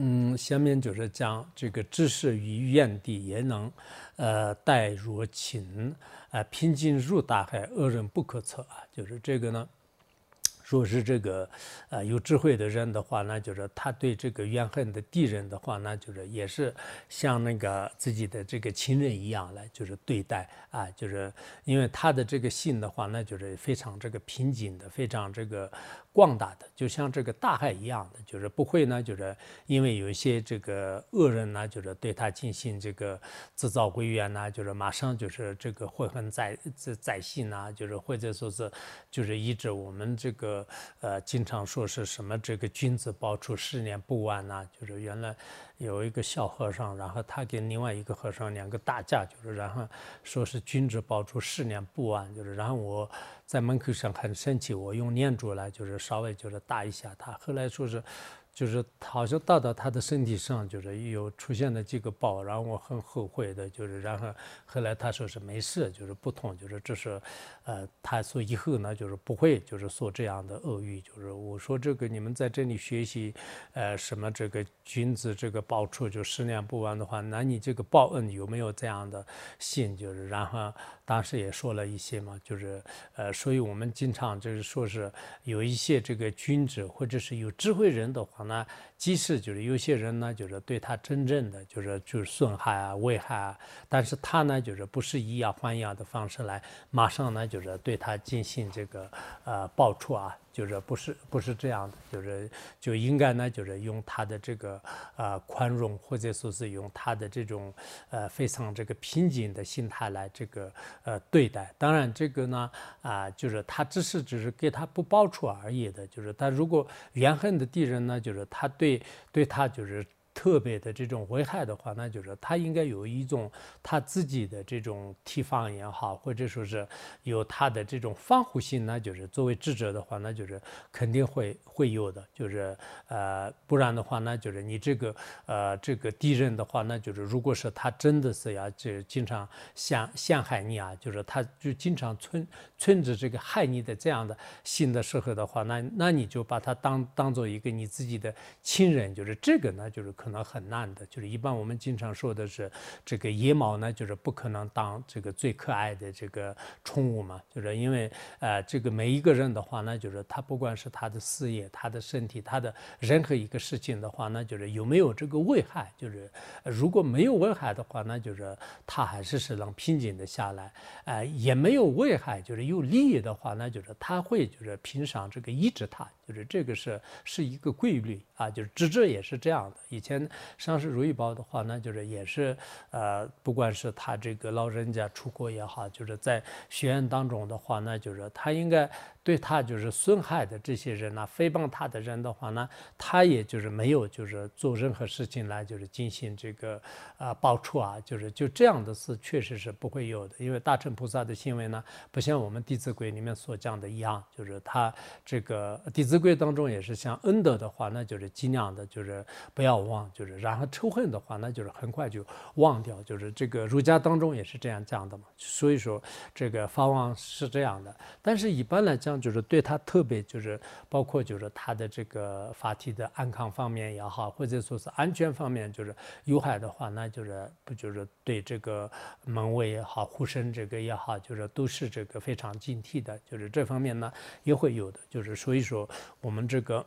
嗯，下面就是讲这个知识与愿地也能，呃，待若情，呃，平静如大海，恶人不可测啊。就是这个呢，说是这个，呃，有智慧的人的话呢，就是他对这个怨恨的敌人的话呢，就是也是像那个自己的这个亲人一样来，就是对待啊，就是因为他的这个心的话呢，就是非常这个平静的，非常这个。广大的，就像这个大海一样的，就是不会呢，就是因为有一些这个恶人呢，就是对他进行这个制造归怨呢，就是马上就是这个悔恨在在在心呐，就是或者说是就是一直我们这个呃经常说是什么这个君子报仇十年不晚呐，就是原来。有一个小和尚，然后他跟另外一个和尚两个打架，就是然后说是君子报仇十年不晚，就是然后我在门口上很生气，我用念珠来就是稍微就是打一下他，后来说是。就是好像到到他的身体上，就是有出现了几个包，然后我很后悔的，就是然后后来他说是没事，就是不痛，就是这是，呃，他说以后呢就是不会就是说这样的恶语，就是我说这个你们在这里学习，呃，什么这个君子这个报仇就十年不晚的话，那你这个报恩有没有这样的心？就是然后当时也说了一些嘛，就是呃，所以我们经常就是说是有一些这个君子或者是有智慧人的话。呢，即使就是有些人呢，就是对他真正的就是就是损害啊、危害啊，但是他呢，就是不是以牙还牙的方式来，马上呢，就是对他进行这个呃报出啊。就是不是不是这样的，就是就应该呢，就是用他的这个呃宽容，或者说是用他的这种呃非常这个平静的心态来这个呃对待。当然这个呢啊，就是他只是只是给他不报出而已的，就是他如果怨恨的敌人呢，就是他对对他就是。特别的这种危害的话，那就是他应该有一种他自己的这种提防也好，或者说是有他的这种防护性，那就是作为智者的话，那就是肯定会会有的，就是呃，不然的话，那就是你这个呃这个敌人的话，那就是如果是他真的是要就经常陷陷害你啊，就是他就经常存存着这个害你的这样的心的时候的话，那那你就把他当当做一个你自己的亲人，就是这个呢，就是可。可能很难的，就是一般我们经常说的是，这个野猫呢，就是不可能当这个最可爱的这个宠物嘛，就是因为呃，这个每一个人的话呢，就是他不管是他的事业、他的身体、他的任何一个事情的话，那就是有没有这个危害，就是如果没有危害的话，那就是他还是是能平静的下来，呃，也没有危害，就是有利益的话，那就是他会就是平常这个抑制他，就是这个是是一个规律啊，就是智者也是这样的，以前。上市如意宝的话，那就是也是，呃，不管是他这个老人家出国也好，就是在学院当中的话，那就是他应该。对他就是损害的这些人呢，诽谤他的人的话呢，他也就是没有就是做任何事情来就是进行这个啊报仇啊，就是就这样的事确实是不会有的，因为大乘菩萨的行为呢，不像我们《弟子规》里面所讲的一样，就是他这个《弟子规》当中也是像恩德的话，那就是尽量的就是不要忘，就是然后仇恨的话，那就是很快就忘掉，就是这个儒家当中也是这样讲的嘛。所以说这个法王是这样的，但是一般来讲。就是对他特别，就是包括就是他的这个法体的安康方面也好，或者说是安全方面，就是有害的话，那就是不就是对这个门卫也好，护身这个也好，就是都是这个非常警惕的，就是这方面呢也会有的，就是所以说我们这个。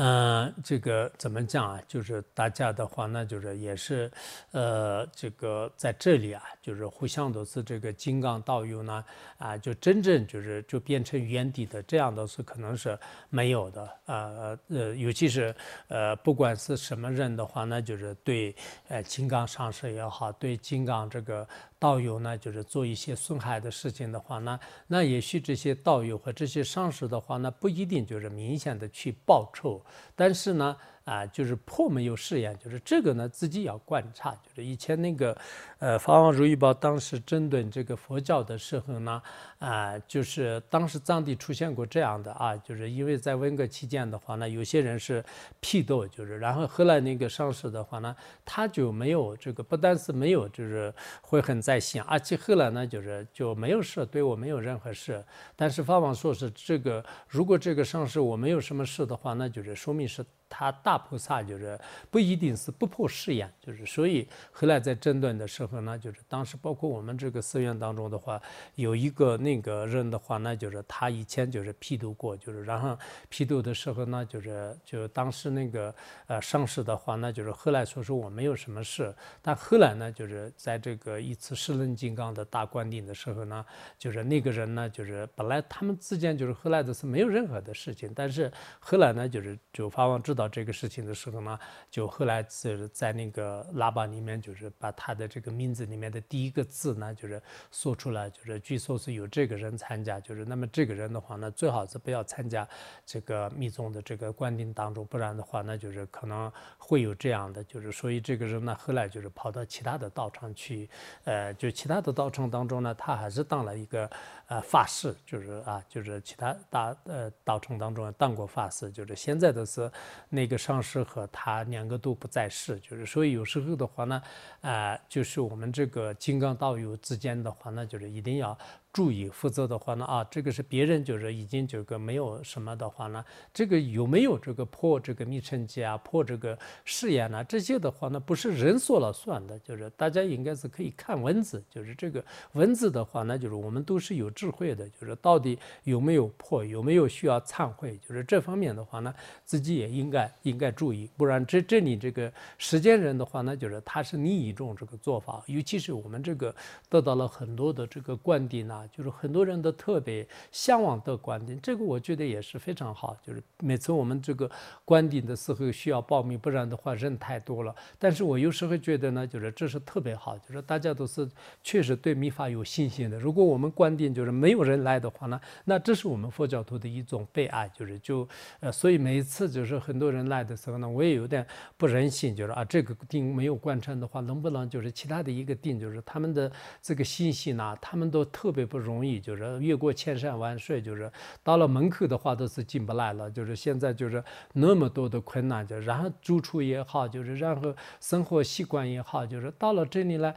嗯，这个怎么讲啊？就是大家的话，那就是也是，呃，这个在这里啊，就是互相都是这个金刚道友呢，啊，就真正就是就变成原地的这样的是可能是没有的，呃呃，尤其是呃，不管是什么人的话，那就是对呃金刚上师也好，对金刚这个。道友呢，就是做一些损害的事情的话，呢那也许这些道友和这些上师的话，呢不一定就是明显的去报仇，但是呢。啊，就是破没有誓言，就是这个呢，自己要观察。就是以前那个，呃，法王如意宝当时针对这个佛教的时候呢，啊，就是当时藏地出现过这样的啊，就是因为在文革期间的话呢，有些人是批斗，就是然后后来那个上师的话呢，他就没有这个，不但是没有，就是悔恨在心，而且后来呢，就是就没有事，对我没有任何事。但是法王说是这个，如果这个上师我没有什么事的话，那就是说明是。他大菩萨就是不一定是不破誓言，就是所以后来在争论的时候呢，就是当时包括我们这个寺院当中的话，有一个那个人的话，那就是他以前就是批斗过，就是然后批斗的时候呢，就是就当时那个呃上师的话，那就是后来说说我没有什么事，但后来呢，就是在这个一次释论金刚的大灌顶的时候呢，就是那个人呢，就是本来他们之间就是后来的是没有任何的事情，但是后来呢，就是就法王知。到这个事情的时候呢，就后来是在那个喇叭里面，就是把他的这个名字里面的第一个字呢，就是说出来，就是据说是有这个人参加，就是那么这个人的话呢，最好是不要参加这个密宗的这个观定当中，不然的话，那就是可能会有这样的，就是所以这个人呢，后来就是跑到其他的道场去，呃，就其他的道场当中呢，他还是当了一个呃法师，就是啊，就是其他大呃道场当中当过法师，就是现在都是。那个上师和他两个都不在世，就是所以有时候的话呢，啊，就是我们这个金刚道友之间的话呢，就是一定要。注意，否则的话呢，啊，这个是别人就是已经这个没有什么的话呢，这个有没有这个破这个密成剂啊，破这个试验呢？这些的话呢，不是人说了算的，就是大家应该是可以看文字，就是这个文字的话呢，就是我们都是有智慧的，就是到底有没有破，有没有需要忏悔，就是这方面的话呢，自己也应该应该注意，不然这这里这个时间人的话呢，就是他是另一种这个做法，尤其是我们这个得到了很多的这个观点呢，就是很多人都特别向往的观点，这个我觉得也是非常好，就是每次我们这个观点的时候需要报名，不然的话人太多了。但是我有时候觉得呢，就是这是特别好，就是大家都是确实对密法有信心的。如果我们观点就是没有人来的话呢，那这是我们佛教徒的一种悲哀，就是就呃，所以每一次就是很多人来的时候呢，我也有点不忍心，就是啊，这个定没有贯穿的话，能不能就是其他的一个定，就是他们的这个信息呢，他们都特别不容易，就是越过千山万水，就是到了门口的话都是进不来了，就是现在就是那么多的困难，就然后住处也好，就是然后生活习惯也好，就是到了这里来。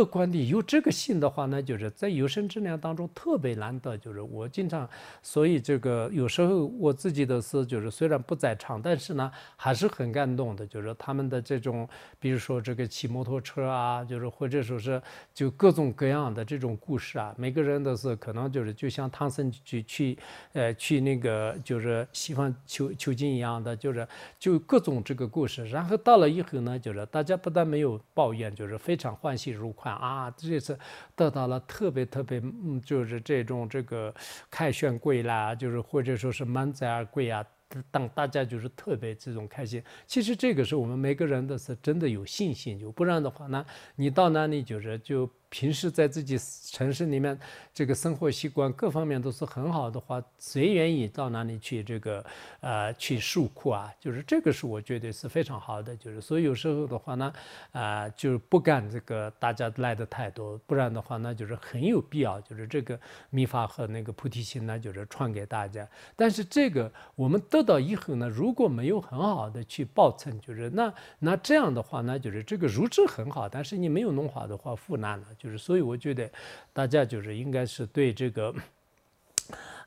的观点有这个信的话呢，就是在有生之年当中特别难得。就是我经常，所以这个有时候我自己的是，就是虽然不在场，但是呢还是很感动的。就是他们的这种，比如说这个骑摩托车啊，就是或者说是就各种各样的这种故事啊，每个人都是可能就是就像唐僧去去呃去那个就是西方求求经一样的，就是就各种这个故事。然后到了以后呢，就是大家不但没有抱怨，就是非常欢喜如。啊，这次得到了特别特别，嗯，就是这种这个凯旋归来，就是或者说是满载而归啊，当大家就是特别这种开心。其实这个是我们每个人都是真的有信心，就不然的话呢，你到那里就是就。平时在自己城市里面，这个生活习惯各方面都是很好的话，谁愿意到哪里去这个呃去受苦啊？就是这个是我觉得是非常好的，就是所以有时候的话呢，啊就不敢这个大家来的太多，不然的话呢就是很有必要，就是这个秘法和那个菩提心呢就是传给大家。但是这个我们得到以后呢，如果没有很好的去报称，就是那那这样的话呢，就是这个入质很好，但是你没有弄好的话，负难了。就是，所以我觉得，大家就是应该是对这个。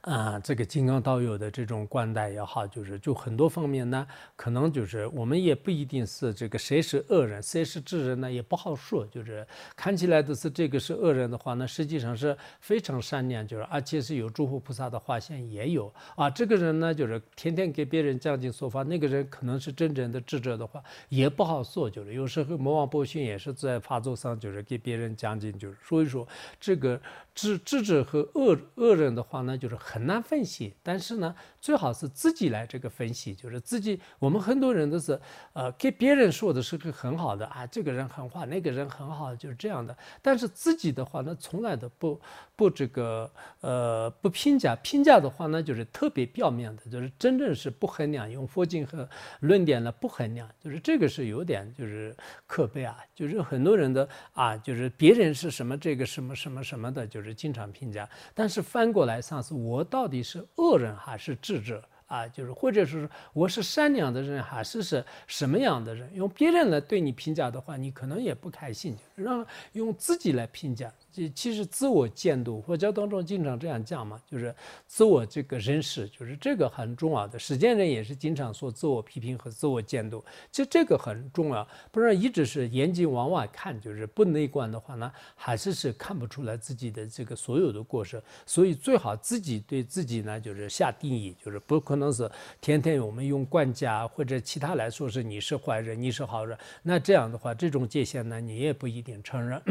啊，这个金刚道友的这种观待也好，就是就很多方面呢，可能就是我们也不一定是这个谁是恶人，谁是智人呢，也不好说。就是看起来的是这个是恶人的话呢，实际上是非常善良，就是而且是有诸佛菩萨的化现也有啊。这个人呢，就是天天给别人讲经说法，那个人可能是真正的智者的话，也不好说。就是有时候魔王波旬也是在法座上，就是给别人讲经，就是所以说这个。智智者和恶恶人的话呢，就是很很难分析。但是呢，最好是自己来这个分析，就是自己。我们很多人都是，呃，给别人说的是个很好的啊，这个人很坏，那个人很好，就是这样的。但是自己的话呢，从来都不不这个，呃，不评价。评价的话呢，就是特别表面的，就是真正是不衡量。用佛经和论点呢不衡量，就是这个是有点就是可悲啊。就是很多人的啊，就是别人是什么这个什么什么什么的，就是。经常评价，但是翻过来上是我到底是恶人还是智者啊？就是或者是我是善良的人还是是什么样的人？用别人来对你评价的话，你可能也不开心。让用自己来评价。其实自我监督，佛教当中经常这样讲嘛，就是自我这个认识，就是这个很重要的。实践人也是经常说自我批评和自我监督，其实这个很重要，不然一直是眼睛往外看，就是不内观的话呢，还是是看不出来自己的这个所有的过失。所以最好自己对自己呢，就是下定义，就是不可能是天天我们用管家或者其他来说是你是坏人，你是好人，那这样的话，这种界限呢，你也不一定承认。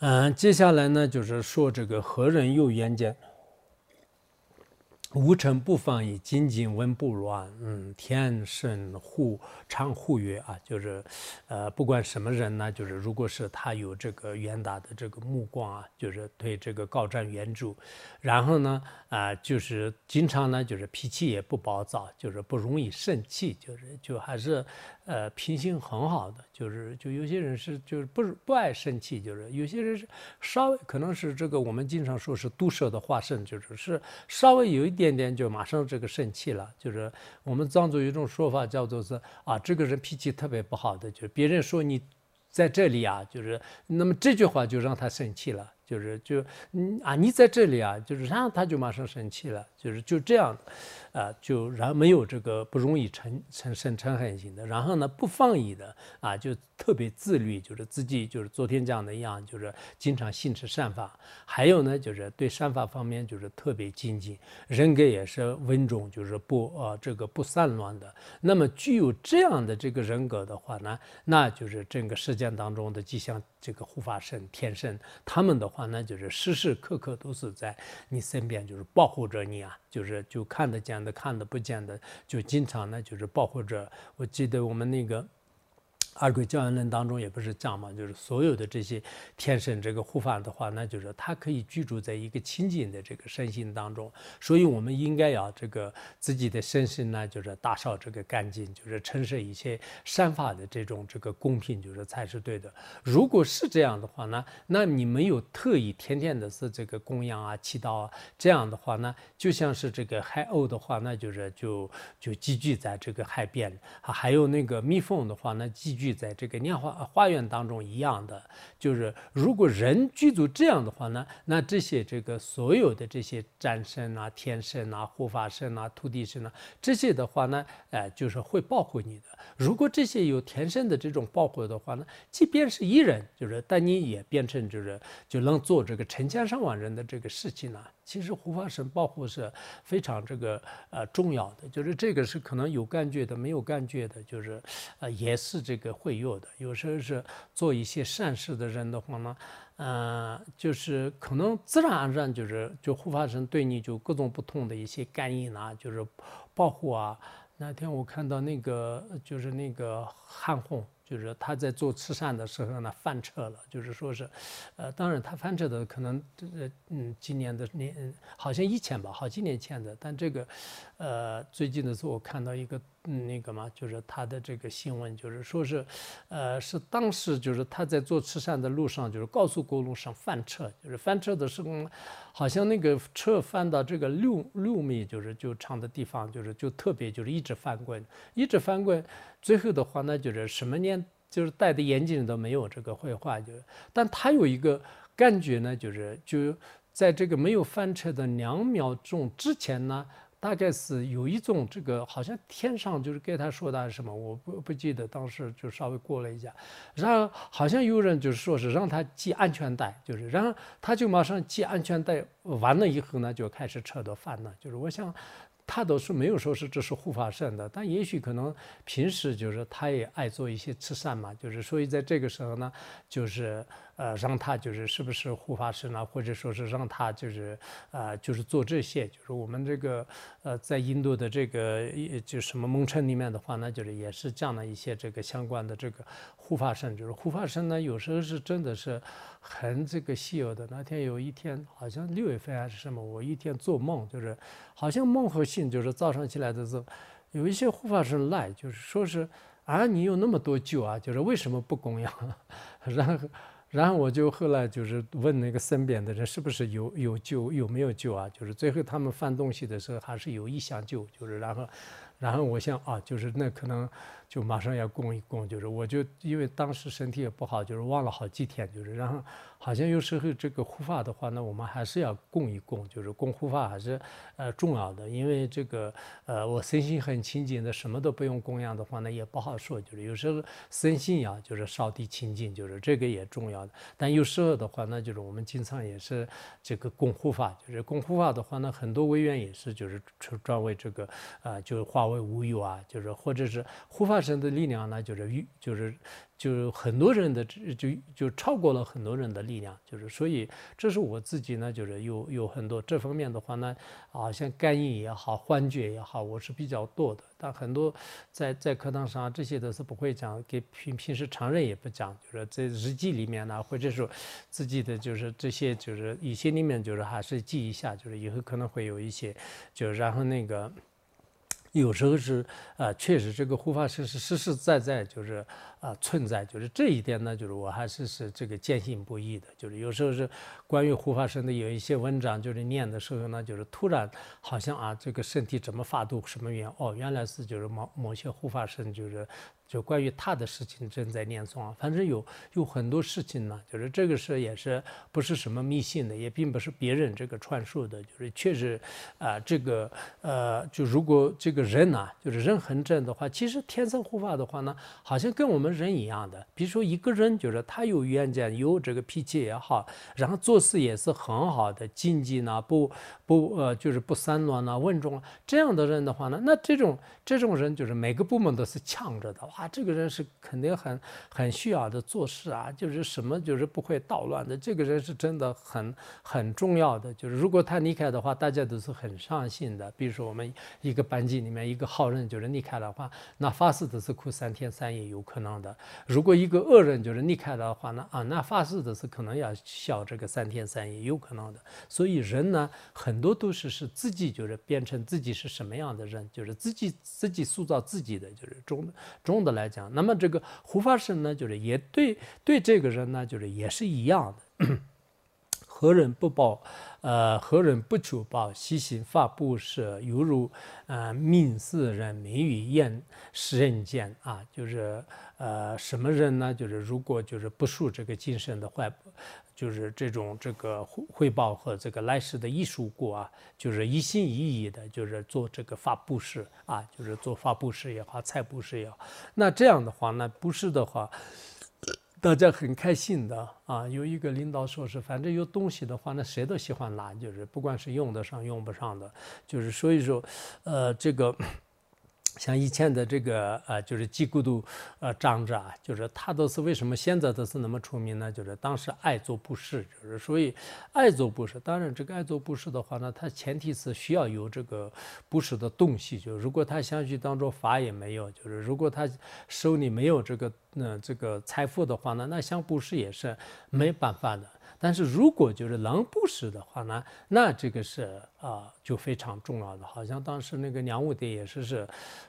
嗯，接下来呢，就是说这个何人有眼见？无尘不放逸，精进文不乱。嗯，天生护常护曰啊，就是，呃，不管什么人呢，就是如果是他有这个远大的这个目光啊，就是对这个高瞻远瞩，然后呢，啊，就是经常呢，就是脾气也不暴躁，就是不容易生气，就是就还是。呃，品性很好的，就是就有些人是就是不不爱生气，就是有些人是稍微可能是这个我们经常说是毒蛇的化身，就是是稍微有一点点就马上这个生气了。就是我们藏族有一种说法叫做是啊，这个人脾气特别不好的，就是别人说你在这里啊，就是那么这句话就让他生气了。就是就嗯啊，你在这里啊，就是然后他就马上生气了，就是就这样，啊，就然没有这个不容易成成生嗔恨心的，然后呢不放逸的啊，就特别自律，就是自己就是昨天讲的一样，就是经常信持善法，还有呢就是对善法方面就是特别精进，人格也是稳重，就是不呃这个不散乱的。那么具有这样的这个人格的话呢，那就是整个世间当中的吉祥。这个护法神、天神，他们的话呢，就是时时刻刻都是在你身边，就是保护着你啊，就是就看得见的、看得不见的，就经常呢，就是保护着。我记得我们那个。二鬼教言论当中也不是讲嘛，就是所有的这些天神这个护法的话，那就是他可以居住在一个清净的这个身心当中，所以我们应该要这个自己的身心呢，就是打扫这个干净，就是陈设一些善法的这种这个公平，就是才是对的。如果是这样的话呢，那你没有特意天天的是这个供养啊、祈祷啊，这样的话呢，就像是这个海鸥的话，那就是就就寄居在这个海边啊，还有那个蜜蜂的话，那寄居。在这个莲花花园当中一样的，就是如果人居住这样的话呢，那这些这个所有的这些战神啊、天神啊、护法神啊、土地神啊，这些的话呢，哎，就是会保护你的。如果这些有天生的这种保护的话呢，即便是一人，就是但你也变成就是就能做这个成千上万人的这个事情呢。其实护法神保护是非常这个呃重要的，就是这个是可能有感觉的，没有感觉的，就是呃也是这个会有的。有时候是做一些善事的人的话呢，嗯，就是可能自然而然就是就护法神对你就各种不同的一些感应啊，就是保护啊。那天我看到那个就是那个韩红。就是他在做慈善的时候呢，翻车了。就是说是，呃，当然他翻车的可能，呃，嗯，今年的年好像以前吧，好几年前的。但这个，呃，最近的时候我看到一个那个嘛，就是他的这个新闻，就是说是，呃，是当时就是他在做慈善的路上，就是高速公路上翻车，就是翻车的时候，好像那个车翻到这个六六米，就是就长的地方，就是就特别就是一直翻滚，一直翻滚。最后的话呢，就是什么年，就是戴的眼镜都没有这个绘画，就是，但他有一个感觉呢，就是就在这个没有翻车的两秒钟之前呢，大概是有一种这个好像天上就是给他说的什么，我不不记得，当时就稍微过了一下，然后好像有人就是说是让他系安全带，就是然后他就马上系安全带，完了以后呢就开始车都翻了，就是我想。他都是没有说是这是护法神的，但也许可能平时就是他也爱做一些慈善嘛，就是所以在这个时候呢，就是呃让他就是是不是护法神呢，或者说是让他就是呃就是做这些，就是我们这个呃在印度的这个就什么蒙城里面的话呢，就是也是讲了一些这个相关的这个护法神，就是护法神呢有时候是真的是很这个稀有的。那天有一天好像六月份还是什么，我一天做梦就是。好像梦和醒，就是早上起来的时候，有一些护法神来，就是说是啊，你有那么多酒啊，就是为什么不供养？然后，然后我就后来就是问那个身边的人，是不是有有救，有没有救啊？就是最后他们翻东西的时候，还是有一箱酒，就是然后，然后我想啊，就是那可能。就马上要供一供，就是我就因为当时身体也不好，就是忘了好几天，就是然后好像有时候这个护法的话呢，我们还是要供一供，就是供护法还是呃重要的，因为这个呃我身心很清净的，什么都不用供养的话呢也不好说，就是有时候身心呀就是烧地清净，就是这个也重要的。但有时候的话呢，就是我们经常也是这个供护法，就是供护法的话呢，很多委员也是就是专为这个啊，就是化为无有啊，就是或者是护法。发生的力量呢，就是与就是就是很多人的就就超过了很多人的力量，就是所以这是我自己呢，就是有有很多这方面的话呢，啊像感应也好，幻觉也好，我是比较多的。但很多在在课堂上这些都是不会讲，给平平时常人也不讲，就是在日记里面呢，或者说自己的就是这些就是一些里面就是还是记一下，就是以后可能会有一些，就然后那个。有时候是，啊，确实这个护法神是实实在在，就是，啊，存在，就是这一点呢，就是我还是是这个坚信不疑的。就是有时候是关于护法神的有一些文章，就是念的时候呢，就是突然好像啊，这个身体怎么发抖，什么原因哦，原来是就是某某些护法神就是就关于他的事情正在念诵啊，反正有有很多事情呢，就是这个是也是不是什么迷信的，也并不是别人这个传述的，就是确实啊，这个呃，就如果这个人呐，就是人很正的话，其实天生护法的话呢，好像跟我们人一样的。比如说一个人就是他有远见，有这个脾气也好，然后做事也是很好的，经济呢不不呃就是不散乱啊，稳重啊，这样的人的话呢，那这种这种人就是每个部门都是强着的。啊，这个人是肯定很很需要的做事啊，就是什么就是不会捣乱的。这个人是真的很很重要的。就是如果他离开的话，大家都是很伤心的。比如说我们一个班级里面一个好人就是离开的话，那发誓都是哭三天三夜有可能的。如果一个恶人就是离开的话，那啊那发誓的是可能要笑这个三天三夜有可能的。所以人呢，很多都是是自己就是变成自己是什么样的人，就是自己自己塑造自己的就是中中。的来讲，那么这个护法神呢，就是也对对这个人呢，就是也是一样的。何人不报？呃，何人不求报？悉心发布施，犹如呃命死人，命于眼世人间啊，就是呃什么人呢？就是如果就是不受这个今生的坏。就是这种这个汇报和这个来世的艺术过啊，就是一心一意的，就是做这个发布式啊，就是做发布式也好，财布式也好。那这样的话呢，不是的话，大家很开心的啊。有一个领导说是，反正有东西的话，那谁都喜欢拿，就是不管是用得上用不上的，就是所以说，呃，这个。像以前的这个呃，就是吉孤独呃长者啊，就是他都是为什么现在都是那么出名呢？就是当时爱做布施，就是所以爱做布施。当然，这个爱做布施的话呢，他前提是需要有这个布施的东西。就如果他想去当做法也没有，就是如果他手里没有这个那这个财富的话呢，那想布施也是没办法的。但是如果就是能布施的话呢，那这个是啊就非常重要的。好像当时那个梁武帝也是是，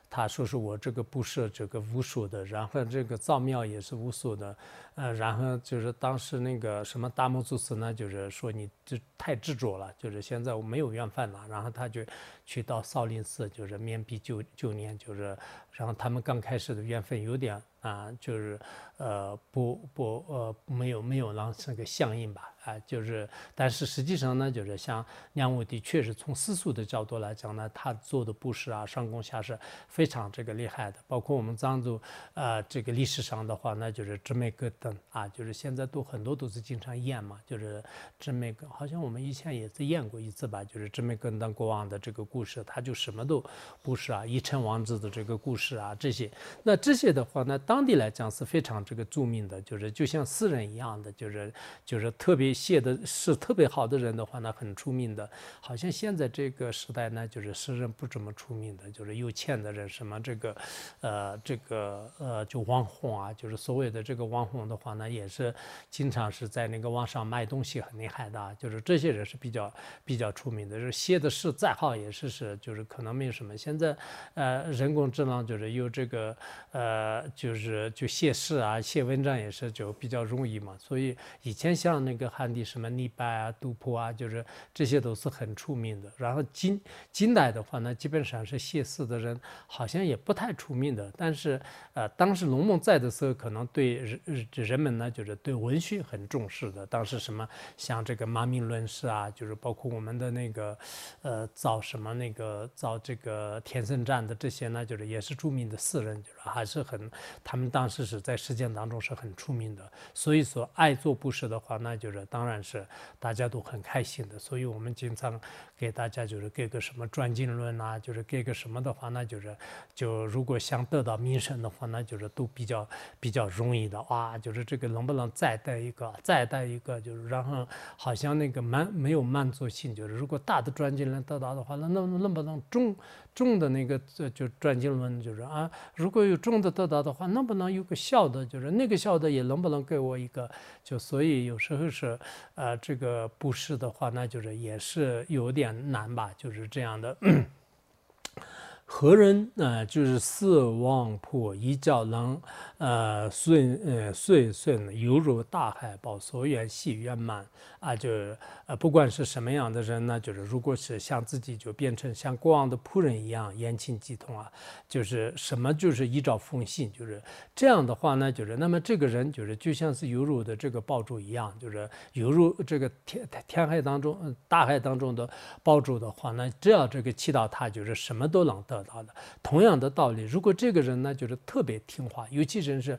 他说是我这个布施这个巫术的，然后这个造庙也是巫术的，呃，然后就是当时那个什么大木祖师呢，就是说你这太执着了，就是现在我没有缘分了，然后他就去到少林寺，就是面壁九九年，就是然后他们刚开始的缘分有点。啊，就是呃，不不呃，没有没有让这个相应吧。啊，就是，但是实际上呢，就是像梁武帝，确实从世俗的角度来讲呢，他做的布施啊，上供下施非常这个厉害的。包括我们藏族，呃，这个历史上的话，那就是智美格等啊，就是现在都很多都是经常演嘛，就是智美格，好像我们以前也是演过一次吧，就是智美格当国王的这个故事，他就什么都布施啊，一称王子的这个故事啊，这些，那这些的话呢，当地来讲是非常这个著名的，就是就像诗人一样的，就是就是特别。写的是特别好的人的话呢，很出名的。好像现在这个时代呢，就是诗人不怎么出名的，就是有钱的人，什么这个，呃，这个呃，就网红啊，就是所谓的这个网红的话呢，也是经常是在那个网上卖东西很厉害的，就是这些人是比较比较出名的。就是写的诗再好也是是，就是可能没有什么。现在呃，人工智能就是有这个呃，就是就写诗啊，写文章也是就比较容易嘛。所以以前像那个还。当地什么泥巴啊、杜甫啊，就是这些都是很出名的。然后金金代的话呢，基本上是写诗的人好像也不太出名的。但是呃，当时龙梦在的时候，可能对人人们呢，就是对文学很重视的。当时什么像这个马明论诗啊，就是包括我们的那个呃造什么那个造这个天生站的这些呢，就是也是著名的诗人，就是还是很他们当时是在实践当中是很出名的。所以说爱做布施的话，那就是当。当然是大家都很开心的，所以我们经常给大家就是给个什么转经论啊，就是给个什么的话，那就是就如果想得到名声的话，那就是都比较比较容易的哇，就是这个能不能再带一个，再带一个，就是然后好像那个满没有满足性，就是如果大的转经论得到的话，那能能不能中？重的那个这就转经论就是啊，如果有重的得到的话，能不能有个小的，就是那个小的也能不能给我一个？就所以有时候是，呃，这个布施的话，那就是也是有点难吧，就是这样的。何人呢？就是四望破，一觉能，呃，顺，呃，顺顺，犹如大海报，所愿系圆满啊！就是呃，不管是什么样的人呢，就是如果是像自己就变成像过往的仆人一样言听计从啊，就是什么就是依照奉行，就是这样的话呢，就是那么这个人就是就像是犹如的这个爆竹一样，就是犹如这个天天海当中，大海当中的爆竹的话，那只要这个祈祷他，就是什么都能得。得到的同样的道理，如果这个人呢，就是特别听话，尤其是。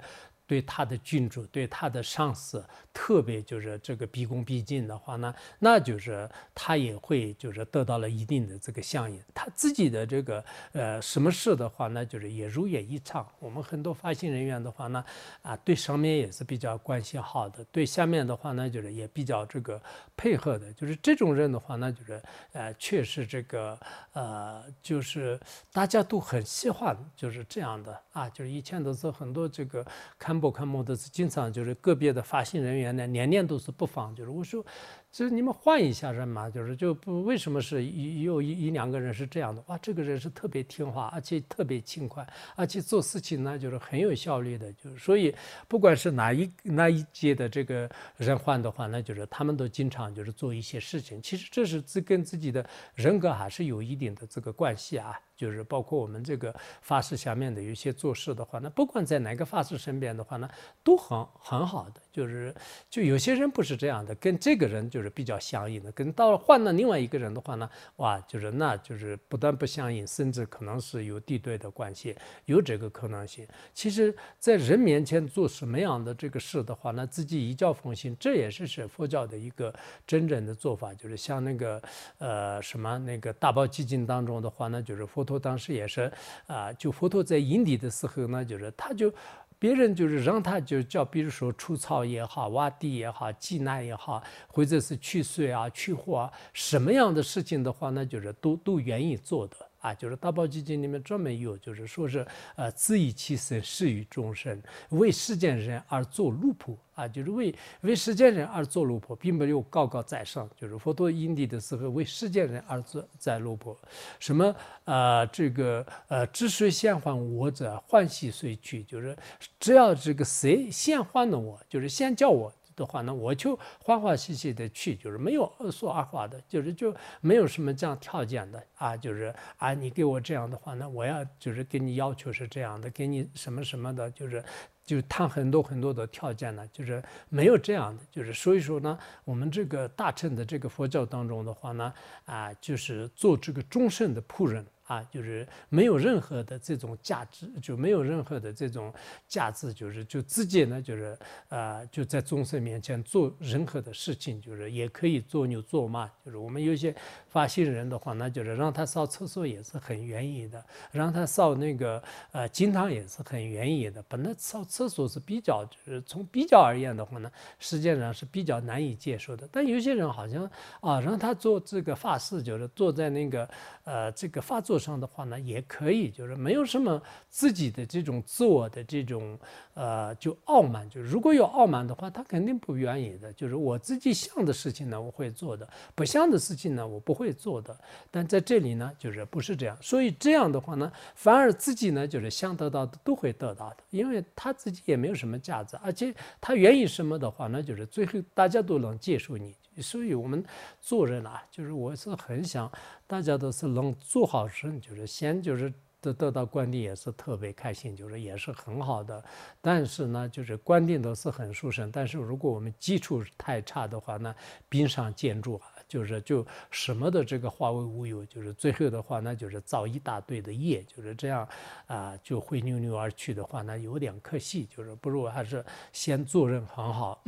对他的君主，对他的上司，特别就是这个毕恭毕敬的话呢，那就是他也会就是得到了一定的这个相应。他自己的这个呃什么事的话呢，就是也如愿以偿。我们很多发行人员的话呢，啊，对上面也是比较关系好的，对下面的话呢，就是也比较这个配合的。就是这种人的话呢，就是呃，确实这个呃，就是大家都很喜欢，就是这样的啊，就是以前都是很多这个看。不看模特是经常就是个别的发行人员呢，年年都是不放，就是我说。就是你们换一下人嘛，就是就不为什么是一有一一两个人是这样的哇？这个人是特别听话，而且特别勤快，而且做事情呢就是很有效率的。就是所以不管是哪一哪一届的这个人换的话，那就是他们都经常就是做一些事情。其实这是自跟自己的人格还是有一定的这个关系啊。就是包括我们这个法师下面的有些做事的话，那不管在哪个法师身边的话呢，都很很好的。就是就有些人不是这样的，跟这个人就就是比较相应的，跟到换了另外一个人的话呢，哇，就是那就是不但不相应，甚至可能是有敌对的关系，有这个可能性。其实，在人面前做什么样的这个事的话，那自己一教奉行，这也是是佛教的一个真正的做法。就是像那个呃什么那个大宝基金当中的话呢，就是佛陀当时也是啊，就佛陀在印地的时候呢，就是他就。别人就是让他就叫，比如说除草也好，挖地也好，济南也好，或者是去水啊、去火啊，什么样的事情的话，那就是都都愿意做的。啊，就是大宝基金里面专门有，就是说是，呃，自以其身，施于众生，为世间人而做奴仆啊，就是为为世间人而做奴仆，并没有高高在上。就是佛陀因地的时候，为世间人而做在奴仆。什么啊，这个呃，知谁先还我者，欢喜随去。就是只要这个谁先还了我，就是先叫我。的话呢，我就欢欢喜喜的去，就是没有说二话的，就是就没有什么这样条件的啊，就是啊，你给我这样的话呢，我要就是给你要求是这样的，给你什么什么的，就是就谈很多很多的条件呢，就是没有这样的，就是所以说呢，我们这个大乘的这个佛教当中的话呢，啊，就是做这个终身的仆人。啊，就是没有任何的这种价值，就没有任何的这种价值，就是就自己呢，就是呃，就在众生面前做任何的事情，就是也可以做牛做马，就是我们有些发心人的话，那就是让他扫厕所也是很愿意的，让他扫那个呃经堂也是很愿意的。本来扫厕所是比较，就是从比较而言的话呢，实际上是比较难以接受的。但有些人好像啊，让他做这个法事，就是坐在那个呃这个发座。上的话呢，也可以，就是没有什么自己的这种自我的这种呃，就傲慢。就如果有傲慢的话，他肯定不愿意的。就是我自己想的事情呢，我会做的；不想的事情呢，我不会做的。但在这里呢，就是不是这样。所以这样的话呢，反而自己呢，就是想得到的都会得到的，因为他自己也没有什么价值，而且他愿意什么的话呢，就是最后大家都能接受你。所以，我们做人啊，就是我是很想大家都是能做好事，就是先就是得得到官定也是特别开心，就是也是很好的。但是呢，就是官定都是很殊胜，但是如果我们基础太差的话呢，冰上建筑啊，就是就什么的这个化为乌有，就是最后的话，那就是造一大堆的业，就是这样啊，就灰溜溜而去的话，那有点可惜，就是不如还是先做人很好。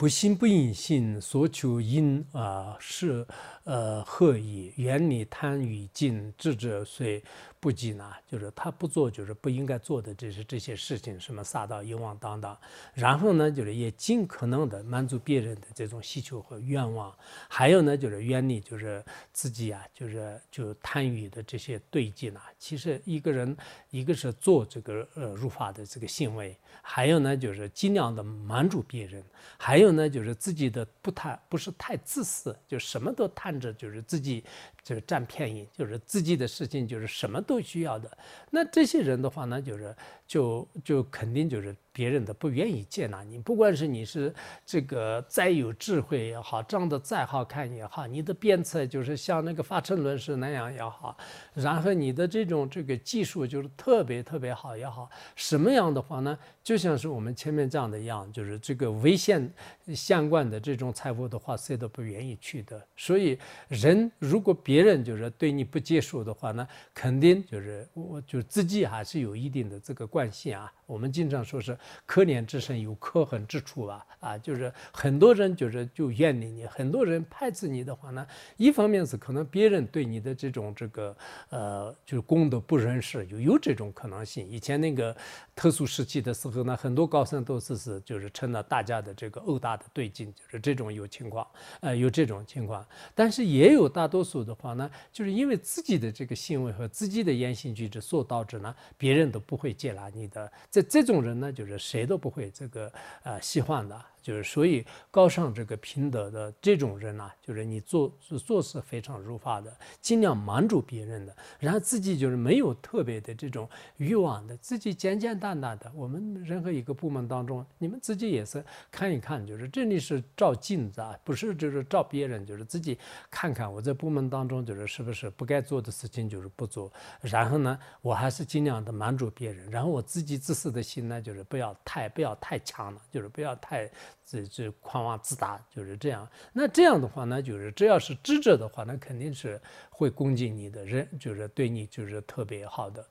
不信不应信，所求因啊是呃何以？远离贪欲尽，智者虽不及呢？就是他不做，就是不应该做的，这是这些事情，什么撒到淫妄当当。然后呢，就是也尽可能的满足别人的这种需求和愿望。还有呢，就是远离，就是自己啊，就是就贪欲的这些对境呢。其实一个人，一个是做这个呃入法的这个行为，还有呢，就是尽量的满足别人，还有。呢，就是自己的不贪不是太自私，就什么都贪着，就是自己就是占便宜，就是自己的事情就是什么都需要的。那这些人的话呢，就是就就肯定就是别人的不愿意接纳你，不管是你是这个再有智慧也好，长得再好看也好，你的辩策就是像那个发车轮是那样也好，然后你的这种这个技术就是特别特别好也好，什么样的话呢？就像是我们前面讲的一样，就是这个危险相关的这种财富的话，谁都不愿意去的。所以人如果别人就是对你不接受的话呢，肯定就是我就自己还是有一定的这个惯性啊。我们经常说是可怜之身有可恨之处吧，啊，就是很多人就是就怨你你，很多人排斥你的话呢，一方面是可能别人对你的这种这个呃就是功德不认识，有有这种可能性。以前那个特殊时期的时候呢，很多高僧都是是就是成了大家的这个殴打的对境，就是这种有情况，呃，有这种情况。但是也有大多数的话呢，就是因为自己的这个行为和自己的言行举止所导致呢，别人都不会接纳你的。这这种人呢，就是谁都不会这个呃喜欢的。就是所以高尚这个品德的这种人呐，就是你做做事非常如法的，尽量满足别人的，然后自己就是没有特别的这种欲望的，自己简简单单的。我们任何一个部门当中，你们自己也是看一看，就是这里是照镜子啊，不是就是照别人，就是自己看看我在部门当中就是是不是不该做的事情就是不做，然后呢，我还是尽量的满足别人，然后我自己自私的心呢，就是不要太不要太强了，就是不要太。这这狂妄自大就是这样。那这样的话呢，就是只要是知者的话，那肯定是会恭敬你的人，就是对你就是特别好的。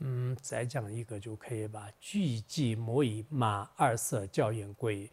嗯，再讲一个就可以吧。具记莫以马二色教言贵，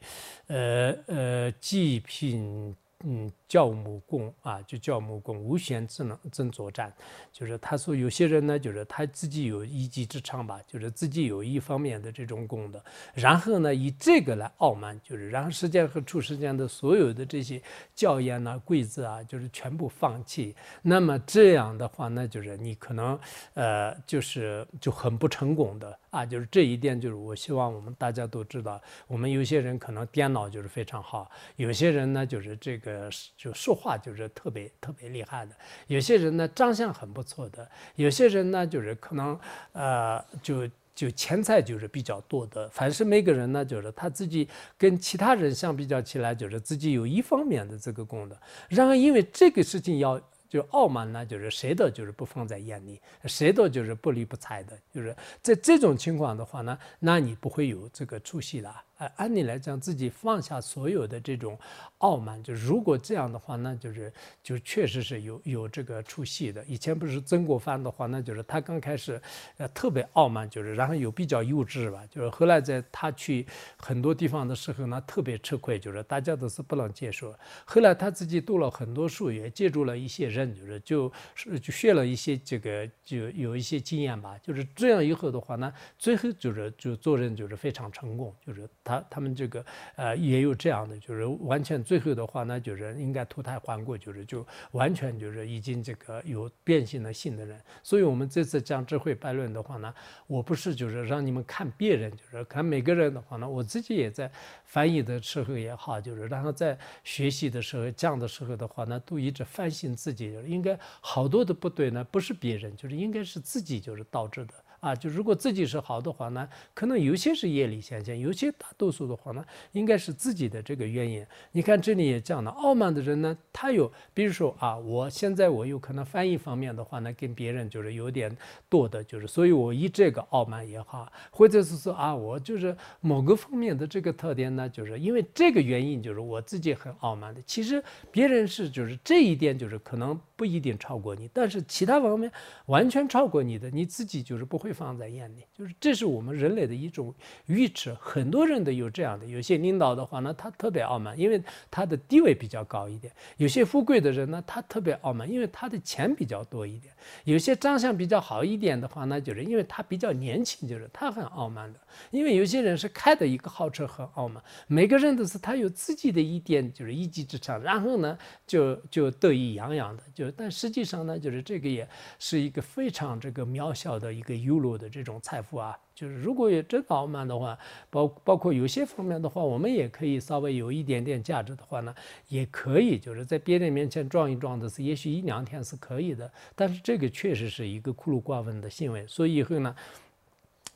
呃呃，祭品。嗯，教母功啊，就教母功，无限之能真作战。就是他说有些人呢，就是他自己有一技之长吧，就是自己有一方面的这种功的，然后呢以这个来傲慢，就是然后世间和出世间的所有的这些教言呐、规则啊，就是全部放弃。那么这样的话，那就是你可能呃，就是就很不成功的。啊，就是这一点，就是我希望我们大家都知道，我们有些人可能电脑就是非常好，有些人呢就是这个就说话就是特别特别厉害的，有些人呢长相很不错的，有些人呢就是可能呃就就钱财就是比较多的，凡是每个人呢就是他自己跟其他人相比较起来，就是自己有一方面的这个功能，然后因为这个事情要。就傲慢呢，就是谁的就是不放在眼里，谁都就是不理不睬的，就是在这种情况的话呢，那你不会有这个出息了。哎，按理来讲，自己放下所有的这种傲慢，就如果这样的话，那就是就确实是有有这个出息的。以前不是曾国藩的话，那就是他刚开始呃特别傲慢，就是然后又比较幼稚吧，就是后来在他去很多地方的时候呢，特别吃亏，就是大家都是不能接受。后来他自己读了很多书，也借助了一些人，就是就是就学了一些这个就有一些经验吧，就是这样以后的话呢，最后就是就做人就是非常成功，就是。他他们这个呃也有这样的，就是完全最后的话呢，就是应该脱胎换骨，就是就完全就是已经这个有变性的性的人。所以我们这次讲智慧败论的话呢，我不是就是让你们看别人，就是看每个人的话呢，我自己也在翻译的时候也好，就是然后在学习的时候讲的时候的话呢，都一直反省自己，应该好多的不对呢，不是别人，就是应该是自己就是导致的。啊，就如果自己是好的话呢，可能有些是业力现象，有些大多数的话呢，应该是自己的这个原因。你看这里也讲了，傲慢的人呢，他有，比如说啊，我现在我有可能翻译方面的话呢，跟别人就是有点多的，就是所以我以这个傲慢也好，或者是说啊，我就是某个方面的这个特点呢，就是因为这个原因，就是我自己很傲慢的。其实别人是就是这一点就是可能不一定超过你，但是其他方面完全超过你的，你自己就是不会。放在眼里，就是这是我们人类的一种愚痴。很多人都有这样的，有些领导的话呢，他特别傲慢，因为他的地位比较高一点；有些富贵的人呢，他特别傲慢，因为他的钱比较多一点；有些长相比较好一点的话呢，就是因为他比较年轻，就是他很傲慢的。因为有些人是开的一个豪车很傲慢，每个人都是他有自己的一点就是一技之长，然后呢就就得意洋洋的，就但实际上呢，就是这个也是一个非常这个渺小的一个优柔的这种财富啊。就是如果也真傲慢的话，包包括有些方面的话，我们也可以稍微有一点点价值的话呢，也可以就是在别人面前装一装的是，也许一两天是可以的。但是这个确实是一个孤陋寡闻的行为，所以以后呢。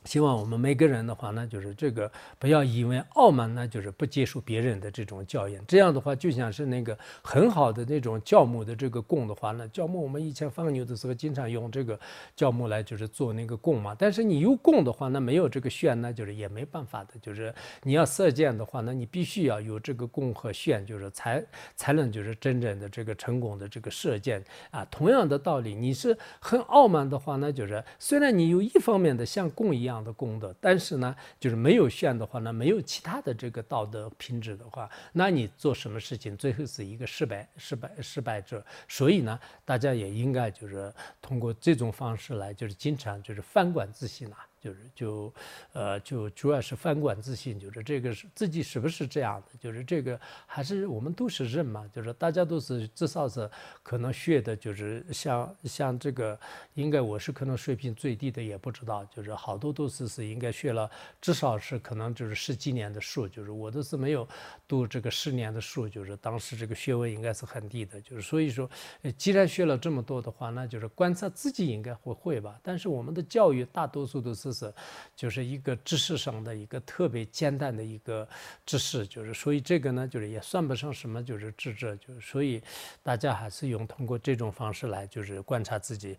希望我们每个人的话呢，就是这个不要因为傲慢呢，就是不接受别人的这种教养。这样的话，就像是那个很好的那种酵母的这个供的话呢，酵母我们以前放牛的时候，经常用这个酵母来就是做那个供嘛。但是你有供的话，那没有这个炫，那就是也没办法的。就是你要射箭的话，那你必须要有这个供和炫，就是才才能就是真正的这个成功的这个射箭啊。同样的道理，你是很傲慢的话呢，就是虽然你有一方面的像供一样。样的功德，但是呢，就是没有炫的话呢，没有其他的这个道德品质的话，那你做什么事情最后是一个失败、失败、失败者。所以呢，大家也应该就是通过这种方式来，就是经常就是反观自省啊。就是就，呃，就主要是反观自信，就是这个是自己是不是这样的？就是这个还是我们都是人嘛，就是大家都是至少是可能学的，就是像像这个，应该我是可能水平最低的，也不知道，就是好多都是是应该学了，至少是可能就是十几年的书，就是我都是没有读这个十年的书，就是当时这个学位应该是很低的，就是所以说，既然学了这么多的话，那就是观察自己应该会会吧。但是我们的教育大多数都是。是，就是一个知识上的一个特别简单的一个知识，就是所以这个呢，就是也算不上什么，就是智者，就是所以大家还是用通过这种方式来，就是观察自己。